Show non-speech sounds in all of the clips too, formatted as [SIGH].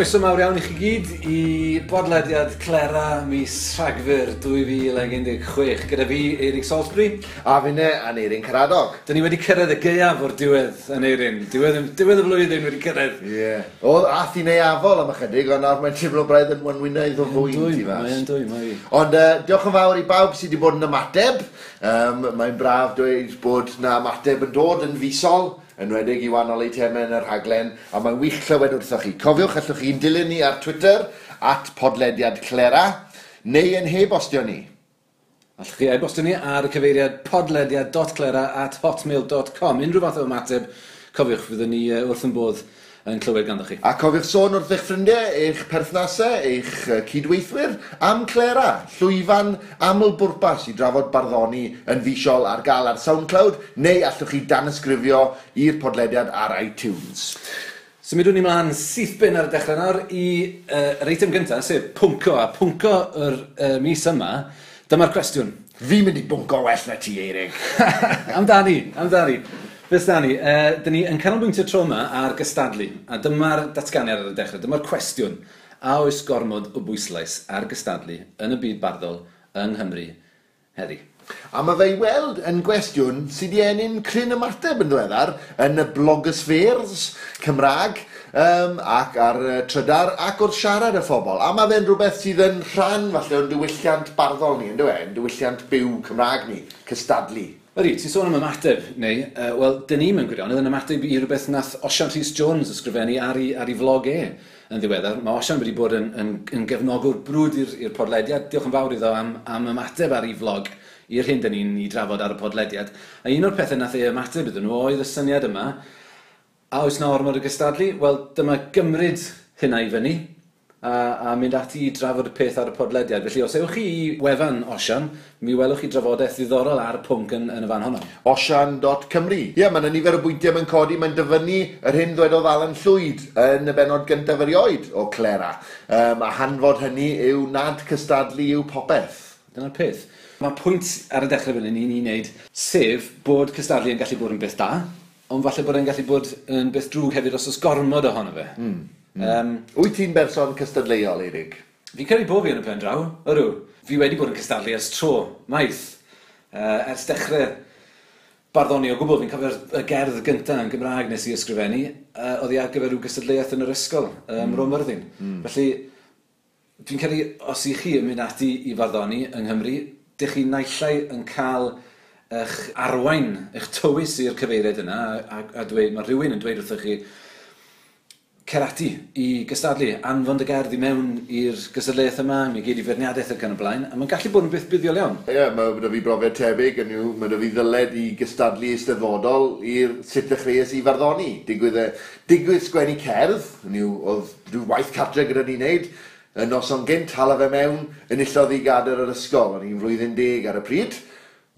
Croeso mawr iawn i chi gyd i bodlediad Clera mis Rhagfyr 2016 gyda fi Eirig Salisbury. A fi ne, Aneirin Caradog. Dyn ni wedi cyrraedd y gaeaf o'r diwedd, yn Eirin Diwedd, diwedd y flwyddyn wedi cyrraedd. Ie. Yeah. O, ath i neafol am ychydig, ond nawr mae'n tiblo braidd yn mwynwynydd o fwy i fas. Mae'n dwy, mae. Ond uh, diolch yn fawr i bawb sydd wedi bod yn ymateb. Um, mae'n braf dweud bod na ymateb yn dod yn fisol enwedig i wahanol eitemau yn y rhaglen, a mae'n wych clywed wrthoch chi. Cofiwch allwch chi'n dilyn ni ar Twitter, at podlediad Clera, neu yn heb ostio ni. Allwch chi e-bostio ni ar y cyfeiriad podlediad.clera at hotmail.com. Unrhyw fath o ymateb, cofiwch fyddwn ni e, wrth yn bodd yn clywed ganddo chi. A cofiwch sôn wrth eich ffrindiau, eich perthnasau, eich cydweithwyr am Clera, llwyfan aml bwrpas i drafod barddoni yn fisiol ar gael ar SoundCloud neu allwch chi danysgrifio i'r podlediad ar iTunes. Symudwn ni mlaen syth bin ar y dechrau nawr i uh, yr eitem gyntaf, sef pwnco, a pwnco yr uh, mis yma, dyma'r cwestiwn. Fi'n mynd i bwnco well na ti, Eirig. [LAUGHS] amdani, amdani. Fes da ni, e, dyn ni yn canolbwyntio tro yma ar gystadlu, a dyma'r datganiad ar y dechrau, dyma'r cwestiwn. A oes gormod o bwyslais ar gystadlu yn y byd barddol yng Nghymru heddi? A mae fe i weld yn gwestiwn sydd i enyn cryn ymateb yn ddiweddar yn y blogosfers Cymraeg um, ac ar uh, trydar ac wrth siarad y phobl. A mae fe'n rhywbeth sydd yn rhan falle o'n diwylliant barddol ni, yn dweud, yn diwylliant byw Cymraeg ni, cystadlu. Ydy, ti'n sôn am ymateb, neu, uh, wel, dyn ni'n mynd gwirionedd yn ymateb i rhywbeth nath Osian Rhys Jones ysgrifennu ar ei, ar ei vlog e yn ddiweddar. Mae Osian wedi bod yn, yn, yn gefnogwr brwd i'r podlediad. Diolch yn fawr iddo am, am ymateb ar ei vlog i'r hyn dyn ni'n ei drafod ar y podlediad. A un o'r pethau nath ei ymateb iddyn nhw oedd y syniad yma. A oes na ormod y gystadlu? Wel, dyma gymryd hynna i fyny a, a mynd ati i drafod y peth ar y podlediad. Felly, os ewch chi i wefan Osian, mi welwch chi drafodaeth ddiddorol ar y pwnc yn, yn y fan honno. Osian.cymru. Ie, yeah, mae'n nifer o bwyntiau mae'n codi, mae'n dyfynnu yr hyn ddweud o Alan Llwyd yn y benod gyntaf erioed o Clera. Um, a hanfod hynny yw nad cystadlu yw popeth. Dyna'r peth. Mae pwynt ar y dechrau fan ni'n ei wneud, sef bod cystadlu yn gallu bod yn beth da, ond falle bod e'n gallu bod yn beth drwg hefyd os oes gormod ohono fe. Mm. Um, Wyt ti'n berson cystadleuol, Eirig? Fi'n credu bod fi yn y pen draw, ydw. Fi wedi bod yn cystadlu ers tro, maith. Uh, ers dechrau barddoni o gwbl, fi'n cofio'r y gerdd gyntaf yn Gymraeg nes i ysgrifennu, uh, oedd i ar gyfer rhyw gystadleuaeth yn yr ysgol, um, mm. Rome Mm. Felly, dwi'n credu, os i chi yn mynd ati i farddoni yng Nghymru, dych chi naillai yn cael eich arwain, eich tywys i'r cyfeiriad yna, a, a, a dweud, mae rhywun yn dweud wrthych chi, cerati i gystadlu anfon dy i mewn i'r gystadlaeth yma, mi gyd i ferniadaeth ac yn y blaen, a mae'n gallu bod yn beth buddiol iawn. Ie, yeah, mae wedi fi brofiad tebyg yn yw, mae fi ddyled i gystadlu eisteddfodol i'r sut ddechreuais i farddoni. Digwydd, e, digwydd sgwennu cerdd, yn yw, oedd rhyw waith cartre gyda ni'n neud, y noson gynt, hala fe mewn, yn illodd i gadair yr ysgol, o'n i'n flwyddyn deg ar y pryd.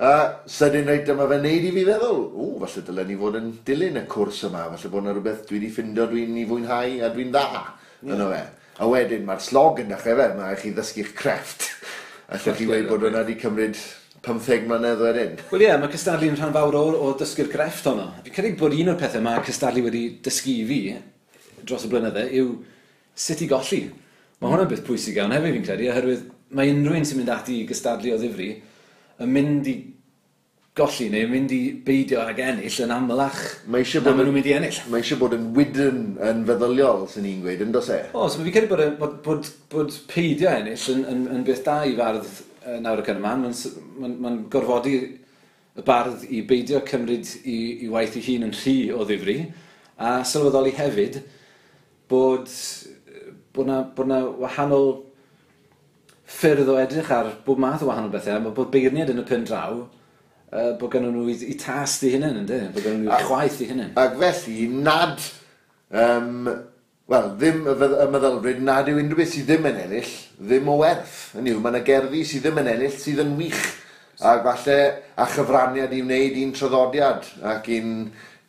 A sydyn reit dyma fe wneud i fi feddwl, o, falle dylen ni fod yn dilyn y cwrs yma, falle bod yna rhywbeth dwi wedi ffindio dwi'n ei fwynhau a dwi'n dda yeah. yno fe. A wedyn mae'r slog yn dechrau fe, mae chi ddysgu'ch crefft. Allwch chi wedi bod hwnna wedi cymryd 15 mlynedd wedyn. Wel ie, yeah, mae cystadlu yn rhan fawr o, o dysgu'r crefft honno. Fi'n credu bod un o'r pethau mae cystadlu wedi dysgu i fi dros y blynydde yw sut i golli. Mae hwnna'n beth pwysig iawn hefyd fi'n credu, oherwydd mae unrhyw un sy'n mynd ati i gystadlu o ddifri, yn mynd i golli neu mynd i beidio ag ennill yn amlach mae eisiau bod nhw'n mynd i ennill. Mae eisiau bod yn wydyn yn feddyliol, sy'n ni'n gweud, yn dos e? O, so fi'n credu bod, bod, bod, bod peidio ennill yn, yn, yn beth da i fardd nawr y yn. Mae'n ma ma gorfodi y bardd i beidio cymryd i, i waith ei hun yn rhy o ddifri a sylweddoli hefyd bod, bod, na, bod na wahanol ffyrdd o edrych ar bob math o wahanol bethau, mae bod beirniad yn y pen draw, uh, bod gen nhw i, i tast i hynny, ynddi? Bod gen nhw i chwaith i hynny. Ac felly, nad, um, wel, ddim y, y meddylfryd, nad yw unrhyw beth sydd ddim yn ennill, ddim o werth. Yn yw, mae yna gerddi sydd ddim yn ennill sydd yn wych. Ac falle, a chyfraniad i wneud un traddodiad ac un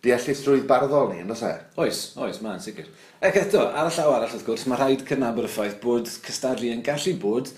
deallusrwydd barddol ni, ynddo se? Oes, oes, mae'n sicr. Ac eto, ar y llaw arall wrth gwrs, mae rhaid cynnar yr y ffaith bod cystadlu yn gallu bod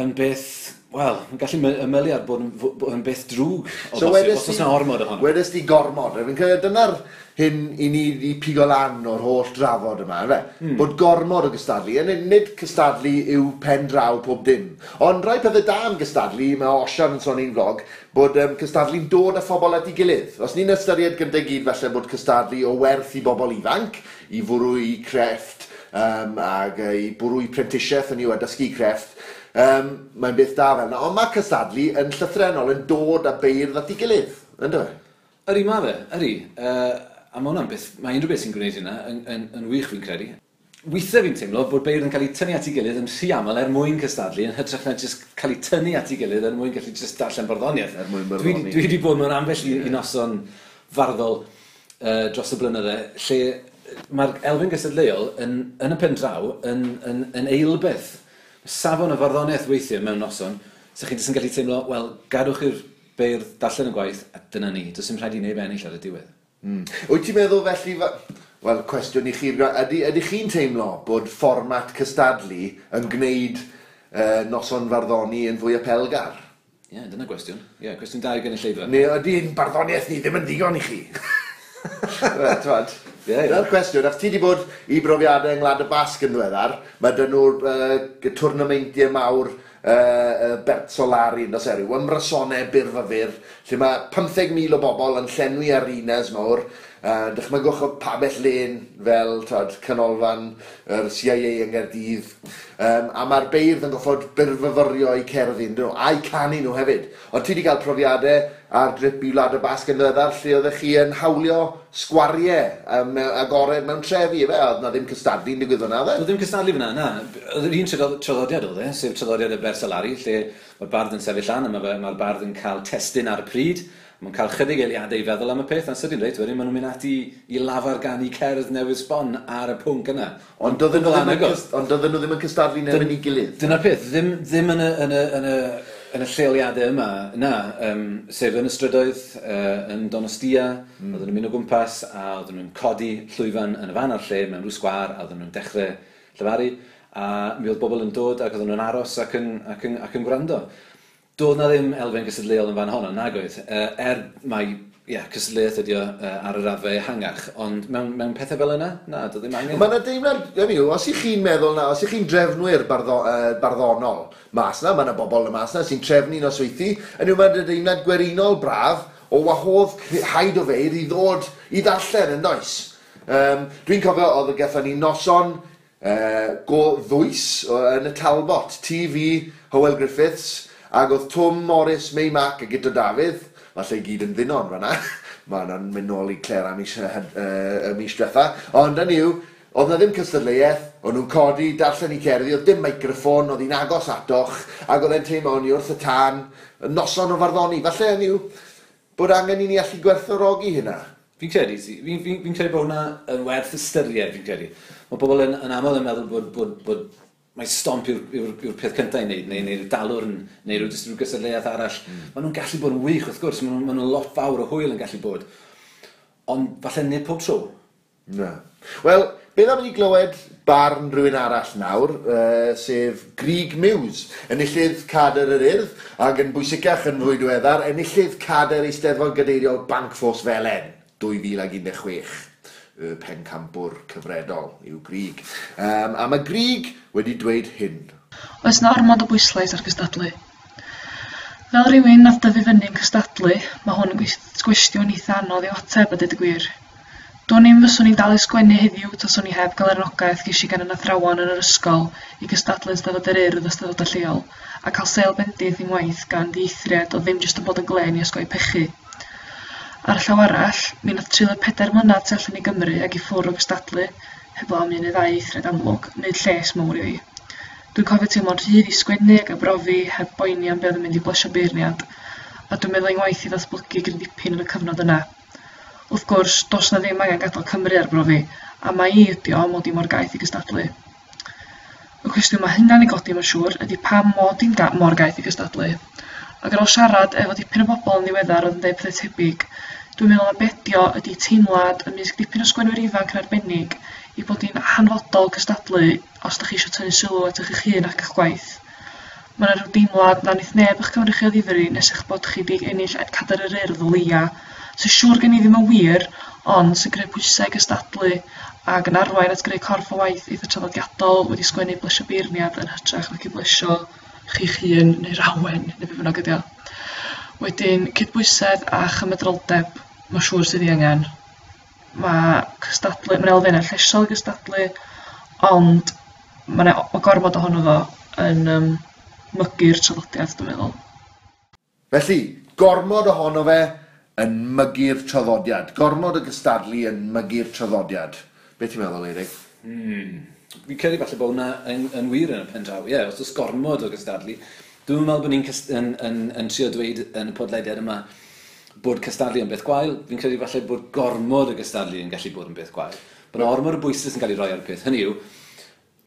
yn beth, wel, yn gallu ymylu ar bod yn, bod yn beth drwg o so bosib, os oes yna ormod ohono. Wedys di gormod, fi'n credu dyna'r hyn i ni i pigo lan o'r holl drafod yma, fe? Mm. Bod gormod o gystadlu, yn nid cystadlu yw pen draw pob dim. Ond rai pethau da am gystadlu, mae Osian yn sôn i'n vlog, bod um, cystadlu'n dod â phobl at ei gilydd. Os ni'n ystyried gyda gyd felly bod cystadlu o werth i bobl ifanc, i fwrw i crefft, um, ac uh, i bwrw i prentisiaeth yn i'w dysgu crefft, um, mae'n beth da fel yna. Ond mae cystadlu yn llythrenol yn dod â beirdd at ei gilydd, ynddo e? fe? Yri mae fe, yri. Uh, a mae hwnna'n beth, mae unrhyw beth sy'n gwneud hynna yn, yn, yn wych fi'n credu. Weithiau fi'n teimlo bod beirdd yn cael ei tynnu at ei gilydd yn rhy aml er mwyn cystadlu yn hytrach na jyst cael ei tynnu at ei gilydd er mwyn gallu jyst darllen barddoniaeth. Er mwyn barddoniaeth. Dwi, dwi wedi bod mewn ambell i, yeah. i noson farddol uh, dros y blynydde lle mae'r elfen gysadleuol yn, yn y pen draw yn, yn, yn eilbeth safon y farddoniaeth weithiau mewn noson, so chi'n jyst yn gallu teimlo, wel, gadwch i'r beirdd darllen y gwaith, a dyna ni. Does dim rhaid i neb ennill ar y diwedd. Mm. Wyt ti'n meddwl felly, wel, cwestiwn i chi, ydy, ydy chi'n teimlo bod fformat cystadlu yn gwneud uh, noson farddoni yn fwy apelgar? Ie, yeah, dyna gwestiwn. Ie, yeah, cwestiwn da i gynulleidfa. Neu ydy'n barddoniaeth ni ddim yn ddigon i chi? [LAUGHS] Rhaid, Ie, ie. Dyna'r cwestiwn, ac ti wedi bod i brofiadau yng Ngwlad y Basg yn ddiweddar, mae dyn nhw'r uh, twrnameintiau mawr uh, uh, Bert Solari, nos eriw, ymrasonau byrfyfyr, lle mae 15,000 o bobl yn llenwi arenas mawr, Uh, dychmygwch o pabell len fel tad, canolfan yr er CIA yng Nghaerdydd. Um, a mae'r beirdd yn goffod byrfyfyrio i cerddi, a'i canu nhw hefyd. Ond ti wedi cael profiadau ar drip i wlad y basg yn ddyddar lle oeddech chi yn hawlio sgwariau um, agored mewn trefi efe, oedd na ddim cystadlu'n digwydd fyna, dde? Oedd ddim cystadlu fyna, na. Oedd yr un traddodiad oedd e, sef traddodiad y Bersalari, lle mae'r bardd yn sefyll lan a mae'r mae bardd yn cael testyn ar y pryd. Mae'n cael chydig eiliadau i feddwl am y peth, a sydyn reit, wedyn maen nhw'n mynd ati i lafar gan i cerdd newydd sbon ar y pwnc yna. Ond doedden nhw ddim yn cystadlu'n efo'n ei gilydd. Dyna'r peth, ddim, ddim yn y, yn y, yn y yn y lleoliadau yma, na, um, sef yn y strydoedd, uh, yn Donostia, mm. oedden nhw'n mynd o gwmpas a oedden nhw'n codi llwyfan yn y fan ar lle mewn rhyw sgwar a oedden nhw'n dechrau llyfaru a mi oedd bobl yn dod ac oedden nhw'n aros ac yn, ac, yn, ac yn gwrando. Doedd na ddim elfen gysadleol yn fan honno, nag oedd, Uh, er mai yeah, cysylliaeth ydi o uh, ar yr afe ehangach, ond mewn, mewn pethau fel yna, na, do ddim angen. Mae yna deimlad, ym yw, os ych chi'n meddwl na, os ych chi'n drefnwyr barddo, uh, barddonol mas na, mae yna bobl y mas na sy'n trefnu'n osweithi, yn yw mae'n deimlad gwerinol braf o wahodd haid o feir i ddod i ddarllen yn does. Um, Dwi'n cofio oedd y gathon ni noson uh, go ddwys yn y Talbot, TV Howell Griffiths, ac oedd Tom Morris, May Mac a Gito Dafydd, falle i gyd yn ddunon fanna. [LAUGHS] Mae hwnna'n mynd nôl i Claire am mis, uh, uh, mis diwetha. Ond yn yw, Oedd na ddim cystadleuaeth, o'n nhw'n codi, darllen i cerddi, oedd dim microffon, oedd hi'n agos atoch, ac oedd e'n teimlo ni wrth y tan, noson o farddoni. Falle yn yw bod angen i ni allu gwerthorogi hynna. Fi'n credu, fi'n fi, fi, fi credu bod hwnna yn werth ystyried, fi'n credu. Mae pobl yn, yn aml yn meddwl bod, bod, bod mae stomp yw'r yw, yw peth cyntaf i wneud, neu neu'r dalwr, neu rhyw jyst rhyw gysylltiaeth arall. Mm. Maen nhw'n gallu bod yn wych, wrth gwrs, maen nhw'n nhw lot fawr o hwyl yn gallu bod. Ond falle nid pob tro. Na. Wel, beth am ni glywed barn rhywun arall nawr, uh, sef Grig Mews, enillydd cader yr urdd, ac yn bwysicach yn fwy diweddar, enillydd cader eisteddfod gadeiriol Banc Ffos Felen 2016 y pencambwr cyfredol, yw Grig. Um, a mae Grig wedi dweud hyn. Oes na ormod o bwyslais ar gystadlu. Fel rhywun nath dyfu fyny'n cystadlu, mae hwn yn gwestiwn eitha anodd i ateb a dyd y gwir. Do'n i'n fyswn i'n dal i sgwennu heddiw taswn i heb gael anogaeth gysi gan yn athrawon yn yr ysgol i gystadlu'n stafod yr urdd ystaddod y lleol, a cael seil bendith i'n waith gan dieithriad o ddim jyst yn bod yn glen i ysgoi pechu, Ar llaw arall, mi nath treulio pedair mlynadd tu allan i Gymru ac i ffwr' o gystadlu hefo am un neu ddau eithriad amlwg, nid lles mawr i fi. Dwi'n cofio teimlo'n rhydd i sgwennu ag arbrofi heb boeni am beth yn mynd i blesio beirniad, a dwi'n meddwl ein waith i ddatblygu gyda dipyn yn y cyfnod yna. Wrth gwrs, dos na ddim angen gadael Cymru ar brofi, a mae i ydi o mod i mor gaeth i gystadlu. Y cwestiwn mae hynna'n ei godi mae'n siŵr ydy pam mod i'n ga mor gaeth i gystadlu. Ac ar ôl siarad efo dipyn o bobl yn ddiweddar oedd yn dweud pethau tebyg, Dwi'n meddwl na bedio ydy teimlad ymysg dipyn o sgwenwyr ifanc yn arbennig i bod hi'n hanfodol cystadlu os ydych chi eisiau tynnu sylw at eich hun ac eich gwaith. Mae yna rhyw deimlad na neith neb eich cynrychiol ddifri nes eich bod chi wedi ennill e- cadar yr Urdd o leia, So siŵr gen i ddim yn wir, ond sy'n greu pwysau cystadlu ac yn arwain at greu corff o waith eitha traddodiadol wedi sgwennu blesio beirniad yn hytrach ac i blesio chi'ch hun neu rawen neu be' bynnag ydi o. Wedyn cydbwysedd a chymedroldeb mae siŵr sydd ei angen. Mae cystadlu, mae'n 'na elfennau llesol i gystadlu, ond ma' o- gormod ohono fo yn um, mygu'r traddodiad dwi'n meddwl. Felly, gormod ohono fe yn mygu'r traddodiad. Gormod o gystadlu yn mygu'r traddodiad. Be ti'n meddwl, Eirig? Hmm. Fi'n credu falle bod hwnna yn, yn wir yn y pen draw. Ie, yeah, os oes gormod o gystadlu, dwi'n meddwl bod ni'n yn, yn, yn, yn trio dweud yn y podlediad yma bod cystadlu yn beth gwael, fi'n credu falle bod gormod y cystadlu yn gallu bod yn beth gwael. Bydd yna ormod o bwysau yn cael ei roi ar y peth. Hynny yw,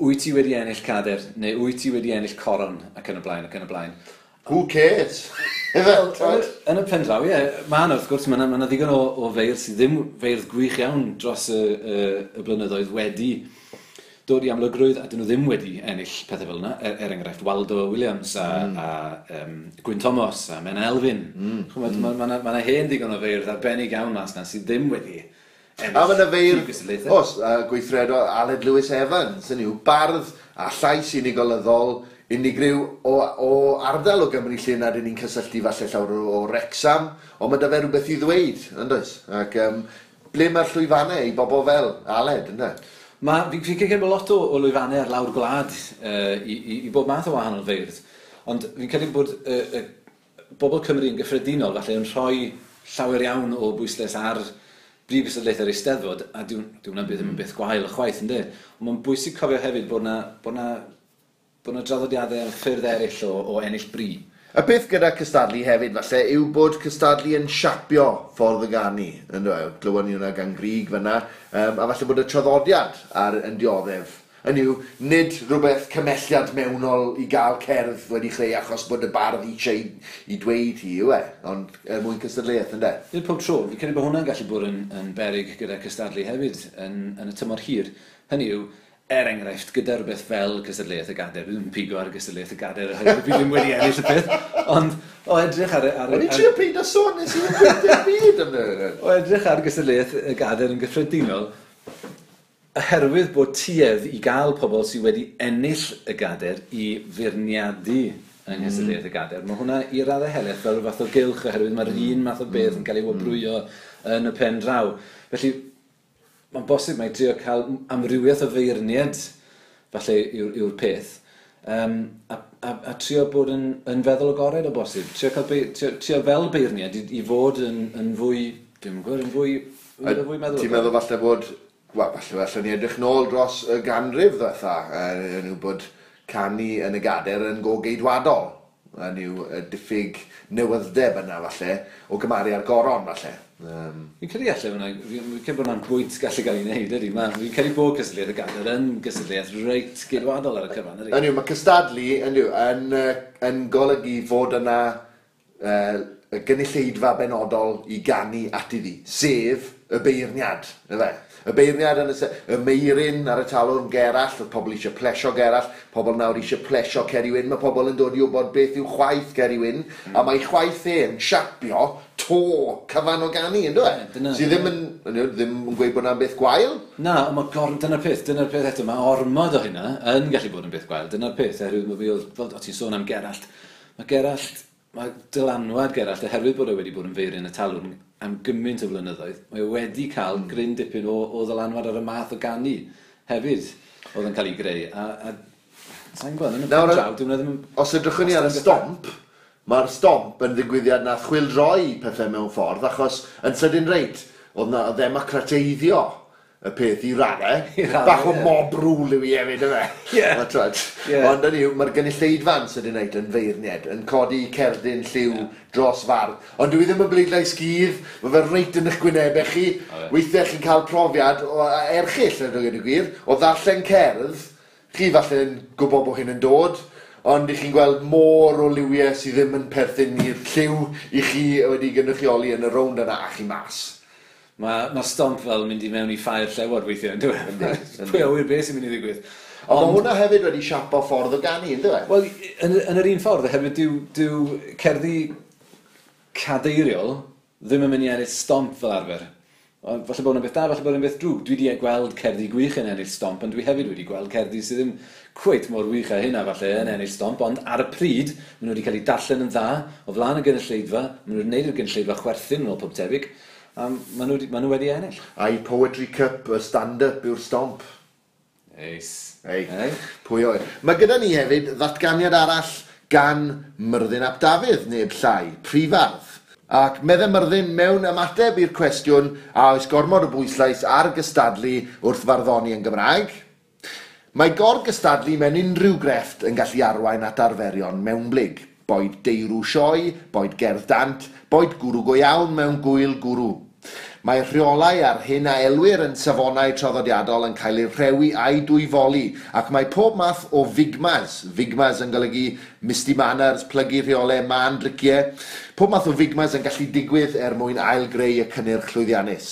wyt ti wedi ennill cader, neu wyt ti wedi ennill coron ac yn y blaen, ac yn y blaen. Who cares? [LAUGHS] Well, yn y pen draw, ie, yeah, mae yna wrth gwrs, mae yna ma ddigon o, o feirdd sydd ddim feirdd gwych iawn dros y, y, y blynyddoedd wedi dod i amlygrwydd a dyn nhw ddim wedi ennill pethau fel yna. Er, er enghraifft, Waldo Williams a, mm. a um, Gwyn Thomas a Mena Elfyn. Mm. Mae mm. ma, ma, ma hen digon o feirdd arbennig iawn mas na sydd ddim wedi ennill. A mae yna feirdd, os, uh, gweithredo Aled Lewis Evans yn yw bardd a llais unigolyddol unigryw o, o ardal o Gymru lle nad ni'n cysylltu falle llawr o, o Rexham, ond mae dy fe rhywbeth i ddweud, yn does? Ac um, ble mae'r llwyfannau i bobl fel Aled, ynddo? Mae, fi'n fi, fi'n cael lot o, o lwyfannau ar lawr gwlad uh, i, i, i bob math o wahanol feirdd. Ond fi'n credu bod uh, uh, bobl Cymru yn gyffredinol falle yn rhoi llawer iawn o bwysles ar brif ystadlaethau'r Eisteddfod, a diwn, diwn am beth mm. yn beth gwael chwaith, ynddi? Ond mae'n bwysig cofio hefyd bod yna, bod yna, bod yna draddodiadau yn ffyrdd eraill o, o ennill bri. Mm Y peth gyda cystadlu hefyd falle yw bod cystadlu yn siapio ffordd y gani. Glywon ni hwnna gan Grig fyna, um, a falle bod y traddodiad ar yn dioddef yn yw, nid rhywbeth cymelliad mewnol i gael cerdd wedi chreu achos bod y bardd eisiau i, i dweud hi yw e, ond er mwyn cystadleuaeth ynddo. Nid pob tro, fi'n credu bod hwnna'n gallu bod yn, yn berig gyda cystadlu hefyd yn, yn y tymor hir. Hynny yw, er enghraifft, gyda rhywbeth fel gysadleuaeth y gader, dwi'n pigo ar gysadleuaeth y gader, oherwydd fi ddim wedi ennill y peth, ond o edrych ar... ar Wedi trio peidio sôn nes i'n ddim byd am O edrych ar gysadleuaeth y gader yn gyffredinol, oherwydd bod tuedd i gael pobl sydd wedi ennill y gader i feirniadu yng Nghysadleuaeth y Gader. Mae hwnna i raddau helaeth fel rhyw fath o gylch oherwydd mae'r un math o beth yn cael ei wobrwyo yn y pen draw. Felly mae'n bosib mae trio cael amrywiaeth o feirniad falle yw'r yw peth. Um, a, a, a trio bod yn, yn feddwl agored o bosib. Trio, cael be, trio, trio fel beirniad i, i fod yn, yn fwy, dim gwybod, yn fwy, yn fwy meddwl. Ti'n meddwl falle bod, wel, falle falle ni edrych nôl dros y ganrif ddwetha, er, yn yw bod canu yn y gader yn go geidwadol hynny yw y diffyg newyddeb yna falle, o gymaru ar goron falle. Um, fi'n credu allai hwnna, fi'n credu bod hwnna'n bwynt gallu gael ei wneud ydy, fi'n credu bod cystadleuaeth y gader yn cystadleuaeth reit gydwadol ar y cyfan ydy. Ynddiw, mae cystadlu yn, yn, yn golygu fod yna uh, gynulleidfa benodol i gannu at iddi, sef y beirniad, y fe? Y beirniad yn y, y meirin ar y talwrn gerall, oedd pobl eisiau plesio gerall, pobl nawr eisiau plesio Cerwyn, mae pobl yn dod i wybod beth yw chwaith Cerwyn, mm. a mae chwaith e yn siapio to cyfan o gani, ynddo e? Sydd ddim yn, ddim yn gweud bod yna'n beth gwael? Na, ond mae gorn, dyna'r peth, dyna'r peth eto, mae ormod o hynna yn gallu bod yn beth gwael, dyna'r peth, oherwydd mae fi oedd, o ti'n sôn am Gerallt, mae Gerallt mae dylanwad Gerallt, oherwydd bod e wedi bod yn feir yn y talwn am gymaint o flynyddoedd, mae e wedi cael mm. gryn dipyn o, o ddylanwad ar y math o ganu hefyd oedd yn cael ei greu. A, a sa'n gwybod, yn y Nawr, draw, dwi'n ddim... Os edrychwn ni ar y stomp, mae'r stomp yn ddigwyddiad na chwildroi pethau mewn ffordd, achos yn sydyn reit, oedd na ddemocrateiddio y peth i rare. [LAUGHS] Bach o mob rŵl yw i hefyd yma. Yeah. Ond yn yw, mae'r gynulleidfa'n sydd wedi'i neud yn feirniad, yn codi cerdyn lliw yeah. dros fardd. Ond dwi ddim yn bleidlais sgydd, mae fe reit yn eich gwynebau chi. Weithiau chi'n cael profiad o erchill yn dweud y gwir, o ddarllen cerdd, chi falle yn gwybod bod hyn yn dod, ond i chi'n gweld môr o liwiau sydd ddim yn perthyn i'r lliw i chi wedi gynrychioli yn y rownd yna a chi mas. Mae ma stomp fel mynd i mewn i ffair llewod weithiau, yn dweud. Pwy a wir beth sy'n mynd i ddigwydd. Ond mae hwnna hefyd wedi siapo ffordd o ganu, ynddo fe? Wel, yn, yn yr un ffordd, hefyd dyw, dyw cerddi cadeiriol ddim yn mynd i ennill stomp fel arfer. Ond falle bod yna beth da, falle bod yna beth drwg. Dwi wedi e gweld cerddi gwych yn ennill stomp, ond dwi hefyd wedi gweld cerddi sydd ddim cweit mor wych a hynna falle yn ennill stomp, ond ar y pryd, maen nhw wedi cael eu darllen yn dda, o flaen y gynulleidfa, maen nhw wedi gwneud y gynulleidfa chwerthin yn ôl pob tebyg, A maen, nhw, maen nhw wedi ennill. A'i Poetry Cup, y stand-up yw'r stomp. Eis. Ei. Ei. Pwy oer. Mae gyda ni hefyd ddatganiad arall gan Myrddin Ap Dafydd, neb llai, prifardd. Ac meddai Myrddin mewn ymateb i'r cwestiwn a oes gormod o bwyslais ar gystadlu wrth farddoni yn Gymraeg. Mae gor gystadlu mewn unrhyw grefft yn gallu arwain at arferion mewnblyg. Boed deirw sioe, boed gerdd dant, boed gwrw go iawn mewn gwyl gwrw. Mae rheolau ar hyn a elwyr yn safonau traddodiadol yn cael eu rhewi a'i dwyfoli ac mae pob math o figmas, figmas yn golygu misty manners, plygu rheolau, man, driciau, pob math o figmas yn gallu digwydd er mwyn ailgreu y cynnyrch llwyddiannus.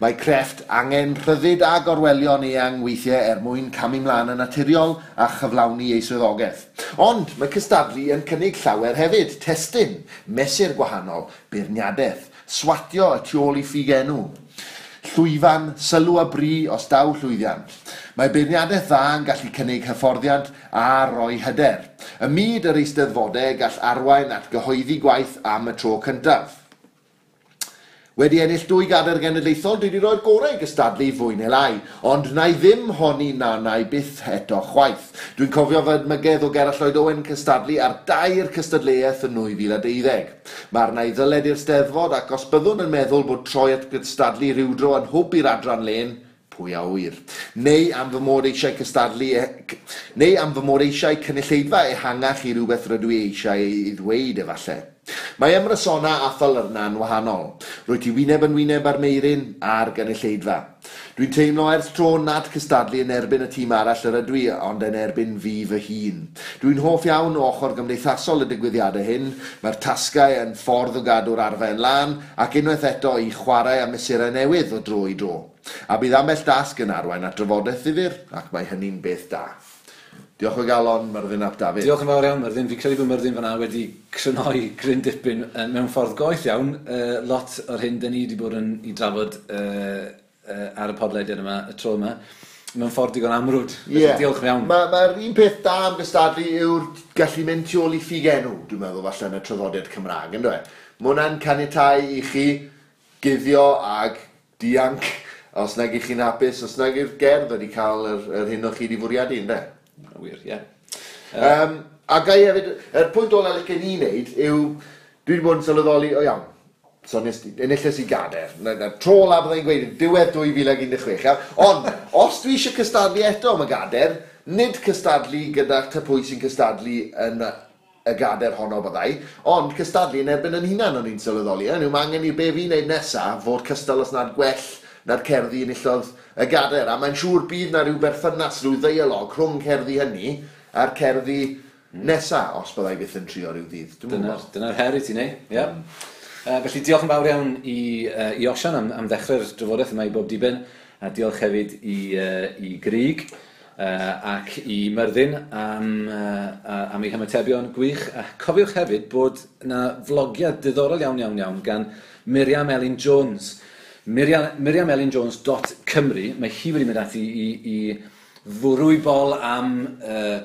Mae crefft angen rhyddid a gorwelion eang weithiau er mwyn camu mlaen yn naturiol a chyflawni ei swyddogaeth. Ond mae cystadlu yn cynnig llawer hefyd, testyn, mesur gwahanol, beirniadaeth, swatio y tu ôl i ffigenw. Llwyfan, sylw a bri os daw llwyddiant. Mae beirniadaeth dda yn gallu cynnig hyfforddiant a roi hyder. Y myd yr eisteddfodau gall arwain at gyhoeddi gwaith am y tro cyntaf wedi ennill dwy gader genedlaethol, dwi wedi rhoi'r gorau i gystadlu fwy neu lai, ond na i ddim honni i byth eto chwaith. Dwi'n cofio fod mygedd o Gerall Lloyd Owen cystadlu ar dair cystadleuaeth yn 2012. Mae'r na i ddyled i'r steddfod ac os byddwn yn meddwl bod troi at gystadlu rhywdro yn hwb i'r adran len, pwy a wyr. Neu am fy mod eisiau cystadlu, e... neu am fy mod eisiau cynulleidfa ehangach i rhywbeth rydw i eisiau ei ddweud efallai. Mae ymrysona a thylyrna'n wahanol. Rwy ti wyneb yn wyneb ar meirin a'r gynulleidfa. Dwi'n teimlo ers tro nad cystadlu yn erbyn y tîm arall yr ydw i, ond yn erbyn fi fy hun. Dwi'n hoff iawn o ochr gymdeithasol y digwyddiadau hyn. Mae'r tasgau yn ffordd o gadw'r arfer lan ac unwaith eto i chwarae a mesurau newydd o dro i dro. A bydd ambell dasg yn arwain at drafodaeth ddifur, ac mae hynny'n beth da. Diolch o galon, Myrddin Ap Dafydd. Diolch yn fawr iawn, Myrddin. Fi'n credu bod Myrddin fyna wedi crynhoi gryn dipyn uh, mewn ffordd goeth iawn. Uh, lot o'r hyn dyn ni wedi bod yn i drafod uh, uh, ar y podlediad yma, y tro yma mewn ffordd digon amrwd. Yeah. Diolch yn iawn. Mae'r ma un peth da am gystadlu yw'r gallu mynd tu ôl i ffigenw, dwi'n meddwl, falle yn y traddodiad Cymraeg, ynddo e? Mae hwnna'n caniatau i chi guddio ag dianc os nag i chi'n hapus, os nag i'r gerdd wedi cael yr, yr hyn o chi wedi fwriadu, ynddo e? Wir, ie. Um, a gai hefyd, y er pwynt ola licen i wneud yw, dwi wedi bod yn sylweddoli o iawn, So nes i, enillus i gader. Na, na, tro la byddai'n gweud, diwedd 2016. Ond, os dwi eisiau cystadlu eto am y gader, nid cystadlu gyda typwy sy'n cystadlu yn y gader honno byddai, ond cystadlu yn erbyn yn hunan o'n i'n sylweddoli. yn yw, mae angen i'r be fi'n neud nesaf fod cystal os nad gwell na'r cerddi enillodd y gader. A mae'n siŵr bydd na rhyw berthynas, rhyw ddeialog rhwng cerddi hynny a'r cerddi hmm. nesa, os byddai byth yn trio rhyw ddydd. Dyna'r dyna her i ti neu, ie. Yeah. Mm. Uh, felly diolch yn fawr iawn i, uh, i Osian am, am ddechrau'r drafodaeth yma i bob diben, a diolch hefyd i, uh, i Grig uh, ac i Myrddin am, uh, am ei hymatebion gwych. A cofiwch hefyd bod yna flogiad diddorol iawn iawn iawn gan Miriam Elin Jones, Miriam, Miriam Elin Jones dot Cymru, mae hi wedi mynd ati i, i fwrwybol am, uh,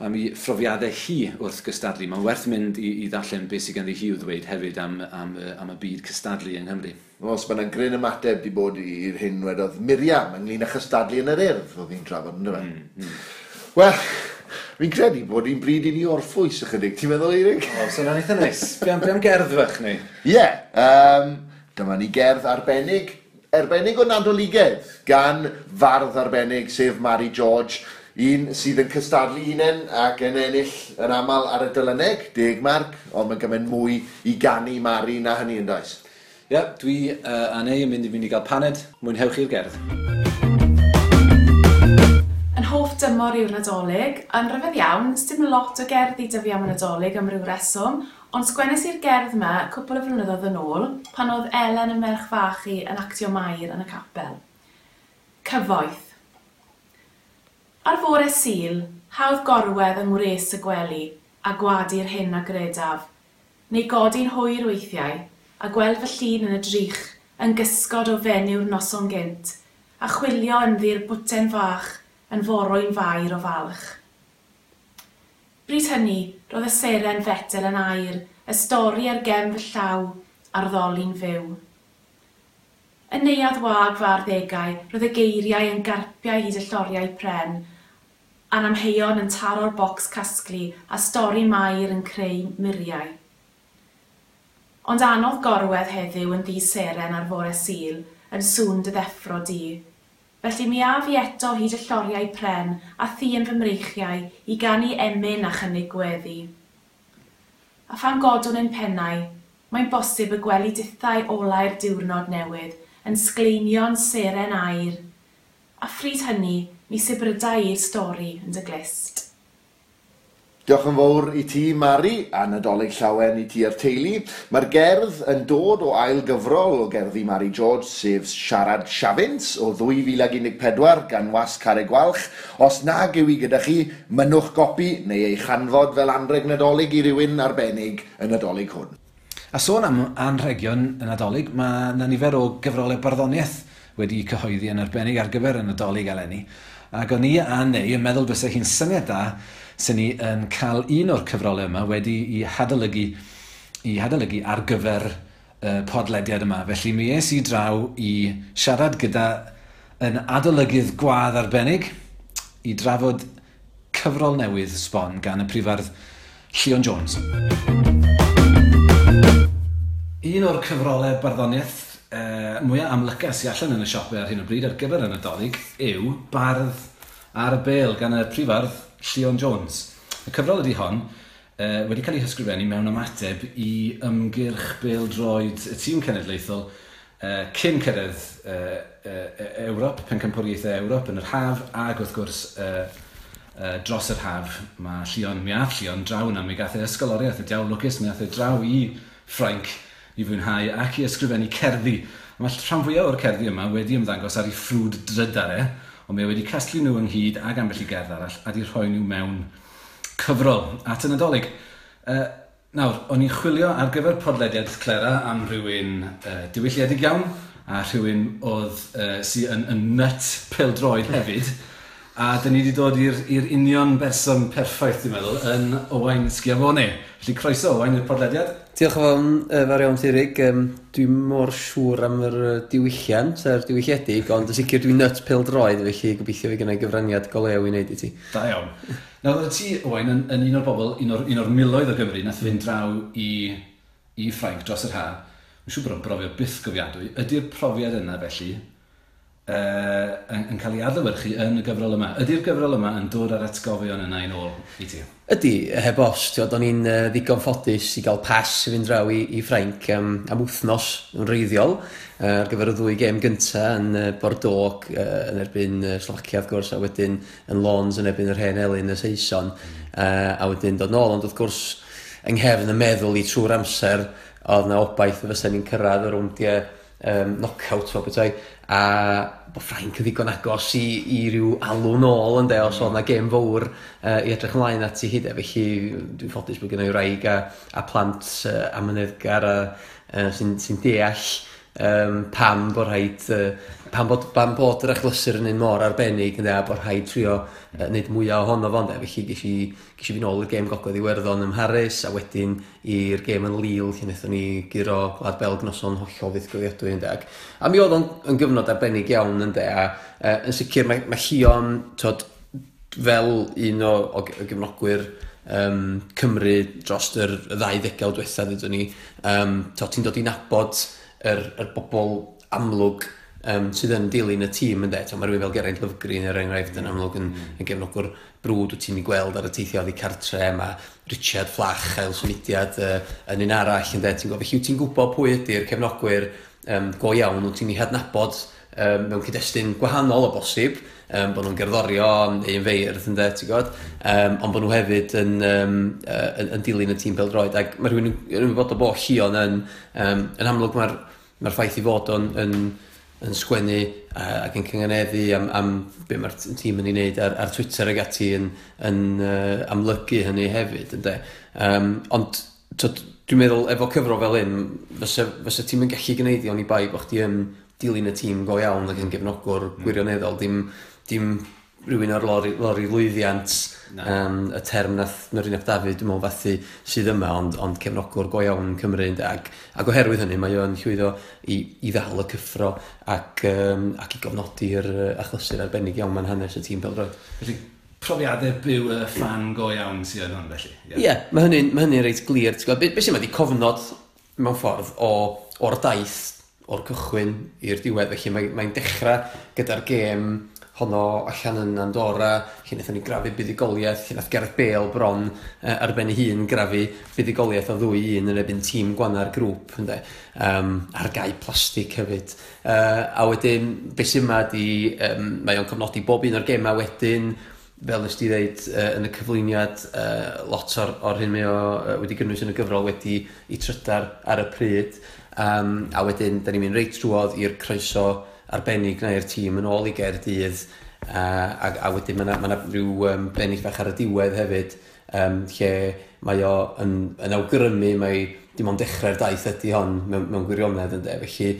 am ei phrofiadau hi wrth gystadlu. Mae'n werth mynd i, i ddallen beth sydd ganddi hi o ddweud hefyd am, am, am y byd cystadlu yng Nghymru. Os mae'n gryn ymateb wedi bod i'r hyn wedodd Miriam ynglyn â chystadlu yn yr urdd oedd hi'n trafod ynddo fe? Mm, mm. Wel, Fi'n credu bod hi'n bryd i ni orffwys ychydig, ti'n meddwl Eirig? O, oh, so'n eitha neis. Be am gerdd fach ni? Ie. Yeah, um, Dyma ni gerdd arbennig, arbennig o nadoligedd, gan fardd arbennig, sef Mary George, un sydd yn cystadlu hunain ac yn ennill yn aml ar y dylyneg, deg marc, ond mae'n gymaint mwy i gannu Mary na hynny yn does. Ie, yep, dwi uh, a neu yn mynd i fynd i gael paned. Mwynhewch i'r gerdd hoff dymor yw'r Nadolig. Yn rhyfedd iawn, dim lot o gerddi dyfu am y Nadolig am ryw reswm, ond sgwennes i'r gerdd yma cwpl o flynyddoedd yn ôl pan oedd Elen yn merch fach i yn actio mair yn y capel. Cyfoeth. Ar fore sil, hawdd gorwedd yng ngwres y gwely a gwadu'r hyn a gredaf, neu godi'n hwyr weithiau a gweld fy llun yn y drych yn gysgod o fenyw noson gynt, a chwilio yn ddi'r bwten fach yn forwy'n fair o falch. Bryd hynny, roedd y seren fetel yn air, y stori ar gem fy llaw, a'r ddoli'n fyw. Yn neuad wag fy arddegau, roedd y geiriau yn garpiau hyd y lloriau pren, a'n amheuon yn taro'r bocs casglu a stori mair yn creu muriau. Ond anodd gorwedd heddiw yn ddi seren ar fore sil, yn sŵn dy ddeffro di. Felly mi a fi eto hyd y lloriau pren a thi yn fy mreichiau i gannu emyn a chynnig gweddi. A phan godwn yn pennau, mae'n bosib y gwely dithau olau'r diwrnod newydd yn sgleinio'n seren air. A phryd hynny, mi sybrydau i'r stori yn dy glist. Diolch yn fawr i ti, Mari, a nadolig llawen i ti ar teulu. Mae'r gerdd yn dod o ail gyfrol o gerddi Mari George, sef Siarad Siafint, o 2014 gan Was Care Gwalch. Os nag yw i gyda chi, mynwch gopi neu ei chanfod fel anreg nadolig i rywun arbennig yn nadolig hwn. A sôn am anregion yn nadolig, mae yna nifer o gyfrolau barddoniaeth wedi cyhoeddi yn arbennig ar gyfer yn nadolig eleni. Ac o'n i a neu yn meddwl bysau hi'n syniad da sy'n ni yn cael un o'r cyfrolau yma wedi i hadolygu, i hadolygu ar gyfer uh, podlediad yma. Felly mi es i draw i siarad gyda yn adolygydd gwadd arbennig i drafod cyfrol newydd sbon gan y prifardd Llion Jones. Un o'r cyfrolau barddoniaeth uh, mwyaf amlycus i allan yn y siopau ar hyn o bryd ar gyfer yn y dolig yw bardd ar y bel gan y prifardd Lleon Jones. Y cyfrol ydy hon, uh, wedi cael ei hysgrifennu mewn ymateb i ymgyrch bêl-droed y tîm cenedlaethol uh, cyn cyrraedd uh, uh, Ewrop, pencampwriaethau Ewrop yn yr haf, ac wrth gwrs uh, uh, dros yr haf, mae Llion, mi ath Llion draw yna, mi gath ei ysgoloriaeth, y diawl lwcus, mi gath ei draw i Ffrainc i fwynhau ac i ysgrifennu cerddi. Mae rhan fwyaf o'r cerddi yma wedi ymddangos ar ei ffrwd drydar e, ond mae wedi casglu nhw ynghyd ag ambell i gerdd arall a di rhoi nhw mewn cyfrol at y Nadolig. Uh, nawr, o'n i'n chwilio ar gyfer podlediad Clera am rhywun uh, diwylliedig iawn a rhywun oedd uh, sy'n yn, yn nut peldroed hefyd. A dyn ni wedi dod i'r union berson perffaith, dwi'n meddwl, yn Owain Sgiafone. Felly croeso Owain i'r podlediad. Diolch yn fawr, uh, fawr iawn ti Rig. Um, dwi mor siŵr am yr diwyllian, sef diwylliedig, ond yn sicr dwi'n nut pil droed, felly gobeithio fi gynnau gyfraniad golew i wneud i ti. Da iawn. Nawr, oedd ti, Owain, yn, yn, un o'r bobl, un o'r, un or miloedd o Gymru, nath fynd draw i, i Ffrainc dros yr ha. Mae'n siŵr bod o'n brofiad byth gofiadwy. Ydy'r profiad yna felly yy yn yn cael ei adlewyrchu yn y gyfrol yma. Ydy'r gyfrol yma yn dod ar atgofion yna i ôl i ti? Ydy, heb os, Do'n ni'n i'n ddigon ffodus i gael pas i fynd draw i, i Ffrainc um, am wythnos yn reiddiol uh, ar gyfer y ddwy gêm gyntaf yn uh, Bordeaux uh, yn erbyn uh, Slovacia wrth gwrs a wedyn yn Lons yn erbyn yr Hen Elin y Saeson uh, a wedyn dod nôl ond wrth gwrs yng nghefn y meddwl i trwy'r amser oedd na obaith y fysa ni'n cyrraedd o rwnd um, knockout fel bethau a bod Ffrainc yn ddigon agos i i ryw alw nôl ynde os mm. oedd 'na gêm fawr uh, i edrych ymlaen at 'i hyd e, felly dwi'n ffodus bod gynna i wraig a a plant uh, amyneddgar a uh, sy'n sy deall um, pam bod rhaid, uh, pam bod, pam bod yr achlysur yn un mor arbennig, ynde, a bod rhaid trio uh, wneud mwyaf ohono fo, ynde, felly gysi, gysi fi nôl i'r gêm gogodd i werddon ym Mharis, a wedyn i'r gêm yn Lille, lle wnaethon ni gyro Gwlad Belg noson hollol fydd gwyliadwy, ynde, a mi oedd o'n gyfnod arbennig iawn, ynde, a uh, yn sicr mae, mae Llion, tod, fel un o, o, o gefnogwyr, um, Cymru dros yr ddau ddegawd diwethaf ddydyn ni. Um, ti'n dod i nabod yr, yr bobl amlwg um, sydd yn dilyn y tîm yn de. Mae rhywun fel Geraint Lyfgrin er enghraifft yn amlwg yn, mm. yn gefnogwr brwd wyt ti'n ei gweld ar y teithio i cartre. Mae Richard Flach ail symudiad uh, yn un arall yn de. Ti'n gofio, hiw ti'n gwybod pwy ydy'r cefnogwyr um, go iawn wyt ti'n ei hadnabod um, mewn cyd-destun gwahanol o bosib um, bod nhw'n gerddorio neu yn feirdd yn de, ti'n gwybod, um, ond bod nhw hefyd yn, um, uh, yn, yn dilyn y tîm peldroed, ac mae rhywun yn ymwybod o bo llion yn, um, yn amlwg mae'r mae ffaith i fod o'n, yn, yn sgwennu uh, ac yn cyngeneddu am, am be mae'r tîm yn ei wneud ar, ar Twitter ag ati yn, yn uh, amlygu hynny hefyd, ynddo. Um, ond dwi'n meddwl, efo cyfro fel un, fysa, fysa tîm yn gallu gwneud i ond i bai bod chdi yn dilyn y tîm go iawn ac yn gefnogwr hmm. gwirioneddol, dim dim rhywun o'r lori, lori lwyddiant no. um, y term nath Myrin Ap Dafydd dwi'n meddwl fathu sydd yma ond, ond cefnogwr go iawn yn Cymru ac, ac oherwydd hynny mae o'n llwyddo i, i ddal y cyffro ac, um, ac i gofnodi'r achlysur arbennig iawn mae'n hanes y tîm Belroed. Felly profiadau byw y fan go iawn sydd yn hwn felly? Ie, yeah. yeah, mae hynny'n ma hynny reit glir. Beth be sy'n mynd cofnod mewn ffordd o, o'r daith o'r cychwyn i'r diwedd felly mae'n mae, mae dechrau gyda'r gêm honno allan yn Andorra, lle wnaethon ni grafu buddigoliaeth, lle wnaeth Gareth Bale bron uh, ar ben ei hun grafu buddigoliaeth o ddwy un yn ebyn tîm gwanna'r grŵp, ynddo, um, ar gau plastig hefyd. Uh, a wedyn, beth sy'n yma di, um, mae o'n cofnodi bob un o'r gemau wedyn, fel nes ti ddeud uh, yn y cyflwyniad, uh, lot o'r, or hyn mae o uh, wedi gynnwys yn y gyfrol wedi i trydar ar y pryd. Um, a wedyn, da ni'n mynd reit drwodd i'r croeso arbennig neu'r tîm yn ôl i Gerdydd uh, a, a wedyn mae yna ma, rhyw um, bennill fach ar y diwedd hefyd um, lle mae o yn, yn awgrymu mae dim ond dechrau'r daith ydy hon mewn, mewn gwirionedd ynddo. Felly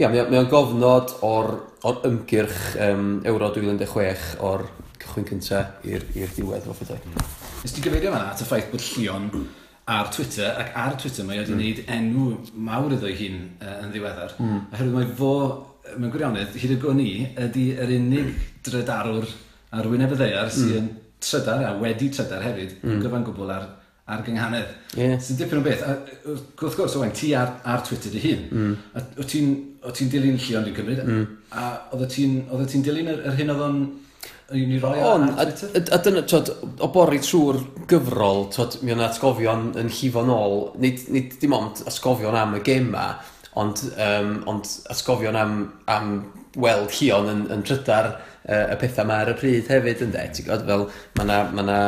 ia, mae, mae o'n gofnod o'r, or ymgyrch um, Euro 2016 o'r cychwyn cyntaf i'r diwedd fel ffydau. Hmm. Nes ti gyfeirio fanna at y ffaith bod Llion ar Twitter, ac ar Twitter mae wedi mm. enw mawr iddo ei hun uh, yn ddiweddar, mm. oherwydd mae fo mewn gwirionedd, hyd y gwn gwni ydy yr unig drydarwr ar wyneb y ddeiar sydd mm. yn trydar a wedi trydar hefyd mm. gyfan gwbl ar, ar gynghanedd. Yeah. Sy'n dipyn o beth. A, wrth gwrs, Owain, ti ar, ar Twitter dy hun. Mm. A, o ti'n ti dilyn llion dwi'n cymryd? E. Mm. A oedd ti'n dilyn yr, yr hyn oedd o'n Yn i roi On, Twitter? a, a dyna, twod, o bori trwy'r gyfrol, twod, mi o'n atgofion yn llifo nôl, nid, nid dim ond atgofion am y gema, Ond, um, ond asgofion am, am weld Cion yn, yn trydar uh, y pethau yma ar y pryd hefyd yn de, ti'n gwybod, fel mae yna ma na,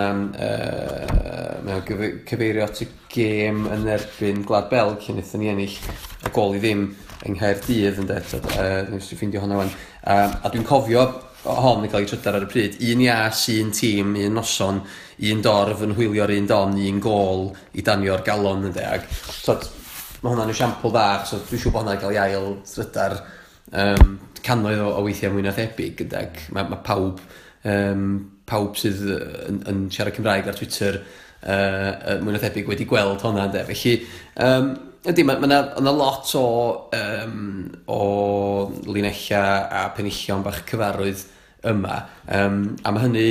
uh, ma cyfeirio at y gêm yn erbyn Glad Bel, cyn eithon ni ennill y gol i ddim yng Nghaerdydd yn de, uh, dwi'n ffeindio hwnna wan. Uh, a dwi'n cofio hon yn cael ei trydar ar y pryd. Un ias, un tîm, un noson, un dorf yn hwylio'r un don, un gol i danio'r galon yn de, deag. so, mae hwnna'n esiampl dda, so dwi'n siŵr bod hwnna'n cael ei ail drydar um, cannoedd o, o weithiau mwy na thebyg, ac mae, mae pawb, um, pawb sydd yn, yn siarad Cymraeg ar Twitter uh, mwy na thebyg wedi gweld hwnna, de. Felly, um, Ydy, mae yna ma ma lot o, um, o linella a penillion bach cyfarwydd yma, um, a mae hynny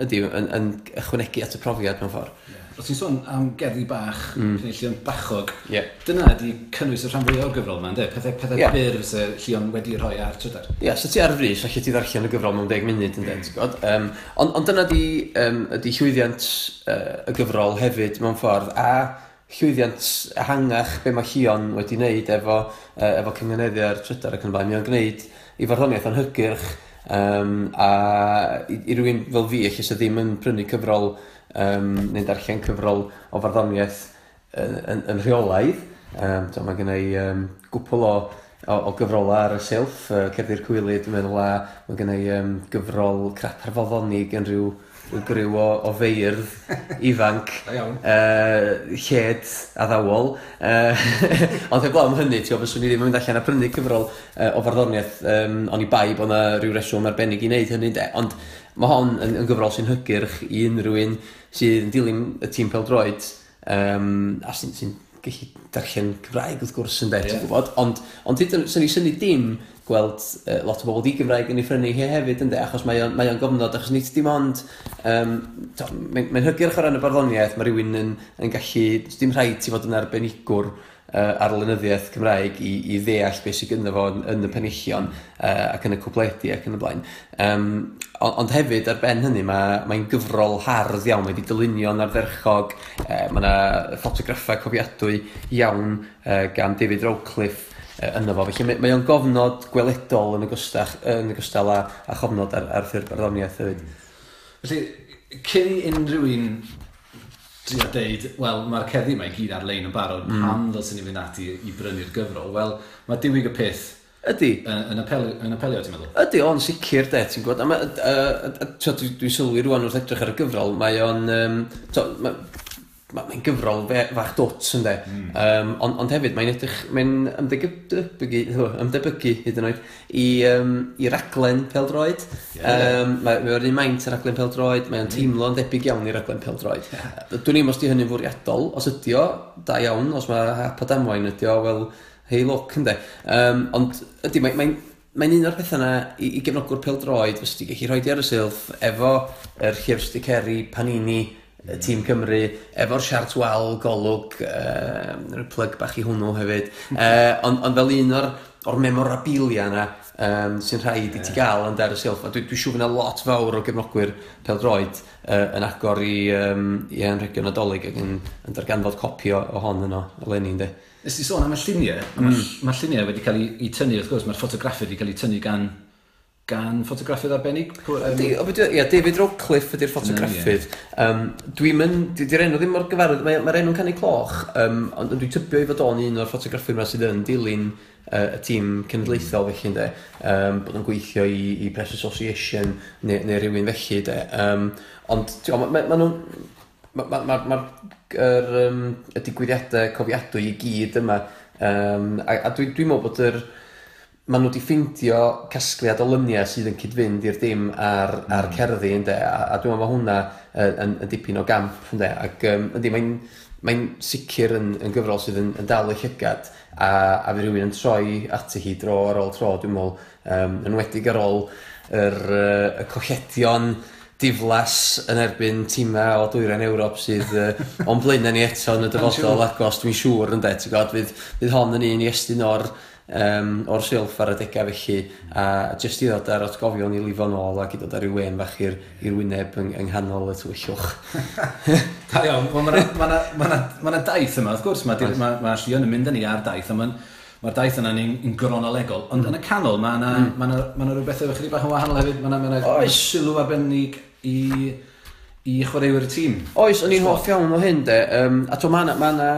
ydy, yn, yn ychwanegu at y profiad mewn ffordd. Yeah o ti'n sôn am gerddi bach, mm. penillion bachog, yeah. dyna ydi cynnwys y rhan fwy o'r gyfrol yma, ynddo? Pethau, pethau yeah. byr fysa Llion wedi rhoi ar trydar. Ie, yeah, so ti ar frys, allai ti ddarllen y gyfrol mewn 10 munud, ynddo, ti'n gwybod? Um, ond on dyna di, um, ydi llwyddiant uh, y gyfrol hefyd mewn ffordd, a llwyddiant ehangach be mae Llion wedi wneud efo, uh, efo cyngeneddiau'r trydar ac yn blaen. Mae o'n gwneud i farddoniaeth yn hygyrch, um, a i, i rywun fel fi, eich sydd ddim yn prynu cyfrol um, neu'n darllen cyfrol o farddoniaeth yn, yn, yn rheolaidd. Um, so mae gen i um, gwpl o, o, o gyfrolau ar y silff, uh, cerddi'r Cwilyd, dwi'n meddwl, a mae gen i um, gyfrol crap ar foddonig yn rhyw gryw o, o feirdd [LAUGHS] ifanc uh, lled a ddawol uh, [LAUGHS] ond heblaw am hynny tio fyswn i ddim yn mynd allan a prynu cyfrol uh, o farddoniaeth um, ond i bai bod yna rhyw reswm arbennig i wneud hynny de. Ond Mae hon yn, yn gyfrol sy'n hygyrch i unrhyw un sydd yn dilyn y tîm peldroed um, a sy'n sy gallu darllen Cymraeg wrth gwrs yn beth yeah. gwybod, ond, ond sy'n ni syni dim gweld uh, lot o bobl di Gymraeg yn ei ffrynu hi hefyd, ynddo, achos mae o'n, mae on gofnod, achos nid dim ond, um, mae'n mae hygyrch o ran y barddoniaeth, mae rhywun yn, yn gallu, dim rhaid ti fod yn arbenigwr, uh, arlynyddiaeth Cymraeg i, i ddeall beth sydd gynno fo yn, yn y penillion uh, ac yn y cwpledi ac yn y blaen. Um, ond, ond hefyd ar ben hynny mae'n mae, gyfrol hardd iawn mae wedi dylunio'n arferchog uh, mae yna ffotograffau cofiadwy iawn uh, gan David Rowcliffe uh, yno fo. Felly mae, o'n gofnod gweledol yn y gwstach, yn y â, a a chofnod ar, ar ffyrdd barddoniaeth hefyd. Hmm. Felly, cyn i unrhyw un trio deud, wel, mae'r ceddi mae gyd ar-lein yn barod, mm. pam ddylsyn ni fynd ati i brynu'r gyfrol? Wel, mae diwyg y peth Ydy. Yn, yn, apelio, yn apelio, ti'n meddwl? Ydy, o'n sicr, de, ti'n gwybod. A, ma, a, a, a, a, dwi'n sylwi rwan wrth edrych ar y gyfrol, mae o'n... Um, mae'n gyfrol fe, fach dwt ynddo. Mm. Um, ond, ond hefyd mae'n edrych, mae'n ymdebygu, ymdebygu hyd yn oed i, um, i raglen peldroed. Yeah. Um, mae o'r un maint y raglen peldroed, mae'n mm. teimlo'n debyg iawn i raglen peldroed. Yeah. Dwi'n im os di hynny'n fwriadol, os ydi o, da iawn, os mae hapod damwain ydi o, wel, hei look ynddo. Um, ond ydy, mae'n mae, mae'n un o'r pethau yna i, i gefnogwr peldroed, fes ti gallu rhoi di ar y silff efo yr er llyfr sticeri panini y tîm Cymru, efo'r siart wal, golwg, uh, plug bach i hwnnw hefyd. Uh, ond on fel un o'r, or memorabilia yna um, sy'n rhaid i ti gael yn dar y silff. A dwi, dwi siŵr fyna lot fawr o gefnogwyr peldroed uh, yn agor i, um, i anrhegion nadolig ac yn, yn darganfod copi o, o hon yno, eleni, ynddi. Nes ti sôn am y lluniau, mm. mae lluniau wedi cael ei, ei tynnu, wrth gwrs, mae'r ffotograffi wedi cael ei tynnu gan gan ffotograffydd arbennig. Um... Ia, David Rowcliffe ydy'r ffotograffydd. Um, Dwi'n mynd, di'r enw ddim mor gyfarwydd, mae'r mae enw'n canu cloch, um, ond dwi'n tybio i fod o'n un o'r ffotograffydd yma sydd yn dilyn uh, y tîm cenedlaethol felly, de, Um, bod yn gweithio i, i Press Association neu, neu rhywun felly, De, Um, ond, ti'n ma, ma, ma nhw'n... Mae'r ma, ma, ma, er, um, digwyddiadau cofiadwy i gyd yma, um, a, a dwi'n dwi meddwl bod yr... Er, maen nhw wedi ffeindio casgliad o lyniau sydd yn cydfynd i'r dim ar, ar mm. cerddi, ynddo, a, a dwi'n meddwl mae hwnna yn, yn, yn dipyn o gamp, ynddo, ac um, ynddi, mae'n mae'n sicr yn, yn gyfrol sydd yn, yn dal y llygad a, a fi rhywun yn troi ati hi dro ar ôl tro, dwi'n meddwl, um, yn wedig ar ôl yr, uh, y colledion diflas yn erbyn tîmau o dwyrain Ewrop sydd uh, [LAUGHS] o'n blaenau ni eto yn y dyfodol agos, dwi'n siŵr yn de, ti'n gwybod, fydd, fydd hon yn un i estyn o'r um, o'r silff ar y degau felly a jyst i ddod ar atgofion i lifo nôl ac i dod ar ei wen fach i'r wyneb yng, yng nghanol y tywyllwch. [LAUGHS] Da iawn, wel, mae yna ma ma ma daith yma, wrth gwrs, mae ma, ma Llion yn mynd â ni ar daith, a mae'n mae'r daith yna'n un, un gronolegol, ond mm. yn y canol mae yna mm. ma, na, ma na rhywbeth efo chydig bach yn wahanol hefyd, mae yna ma, na, ma sylw arbennig i i chwaraewyr y tîm. Oes, o'n i'n hoff iawn o hyn de, um, a to mae yna ma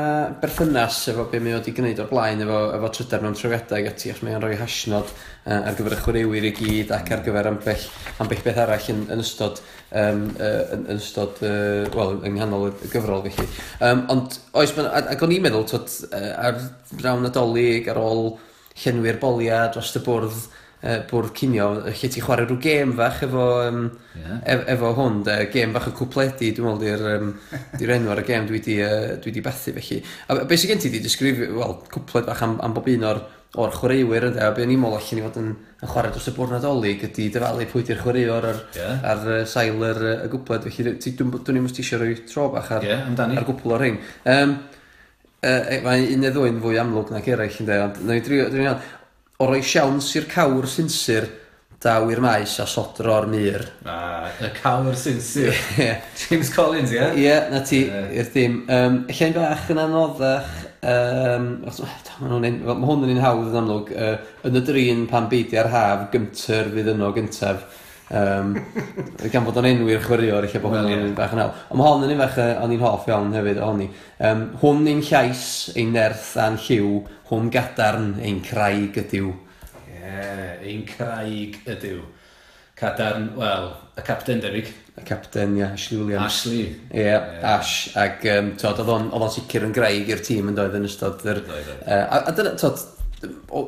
berthynas efo be mae wedi gwneud o'r blaen efo, efo trydar mewn trefiadau ac ati, achos mae'n rhoi hasnod uh, ar gyfer y chwaraewyr i gyd ac ar gyfer ambell, ambell beth arall yn, yn ystod, um, uh, yn, yn ystod, uh, wel, yng nghanol y gyfrol felly. Um, ond, oes, ma, ac o'n i'n meddwl, tot, uh, ar rawn nadolig, ar ôl llenwi'r boliau dros y bwrdd, uh, bwrdd cinio, lle ti chwarae rhyw gêm fach efo, um, yeah. ef, efo hwn, de, gêm fach y cwpledi, dwi'n meddwl, di'r um, di enw ar y gêm dwi di, uh, dwi di bathu felly. A be sy'n gen ti di disgrifio, wel, cwpled fach am, am bob un o'r o'r chwaraewyr ynddo, a be ni'n meddwl allan i fod yn, yn chwarae dros y bwrdd nadolig ydy dyfalu pwy di'r chwaraewr ar, yeah. ar uh, sail yr y gwpled, felly dwi'n dwi ddim eisiau rhoi tro bach ar, yeah, ar gwpl o'r ring. Um, uh, mae un neu ddwy'n fwy amlwg nac eraill, ynddo, ond dwi'n dwi, dwi, o roi siawns i'r cawr sinsir daw i'r maes a sodro'r mur. Ah, y cawr sinsir. [LAUGHS] yeah. James Collins, ie? Yeah? Ie, yeah, na ti, yeah. i'r dim. Um, Lle'n bach yn anoddach, um, ma, un, ma hwn yn un hawdd yn amlwg, uh, yn y drin pan beidio ar haf, gymter fydd yno gyntaf Um, gan bod o'n enwi'r chwaraewr, eich bod hwn yn un bach yn awr. Ond mae hon yn un fach o'n i'n hoff iawn hefyd ohoni. Um, hwn ein llais, ein nerth a'n lliw, hwn gadarn ein craig ydyw. Ie, yeah, ein craig ydyw. Cadarn, wel, y capten debyg. Y capten, ia, Ashley Williams. Ashley. Ie, yeah, yeah. Ash. Ac, um, tod, oedd o'n sicr yn graig i'r tîm yn doedd yn ystod yr... Uh, a, a dyna, tod, mae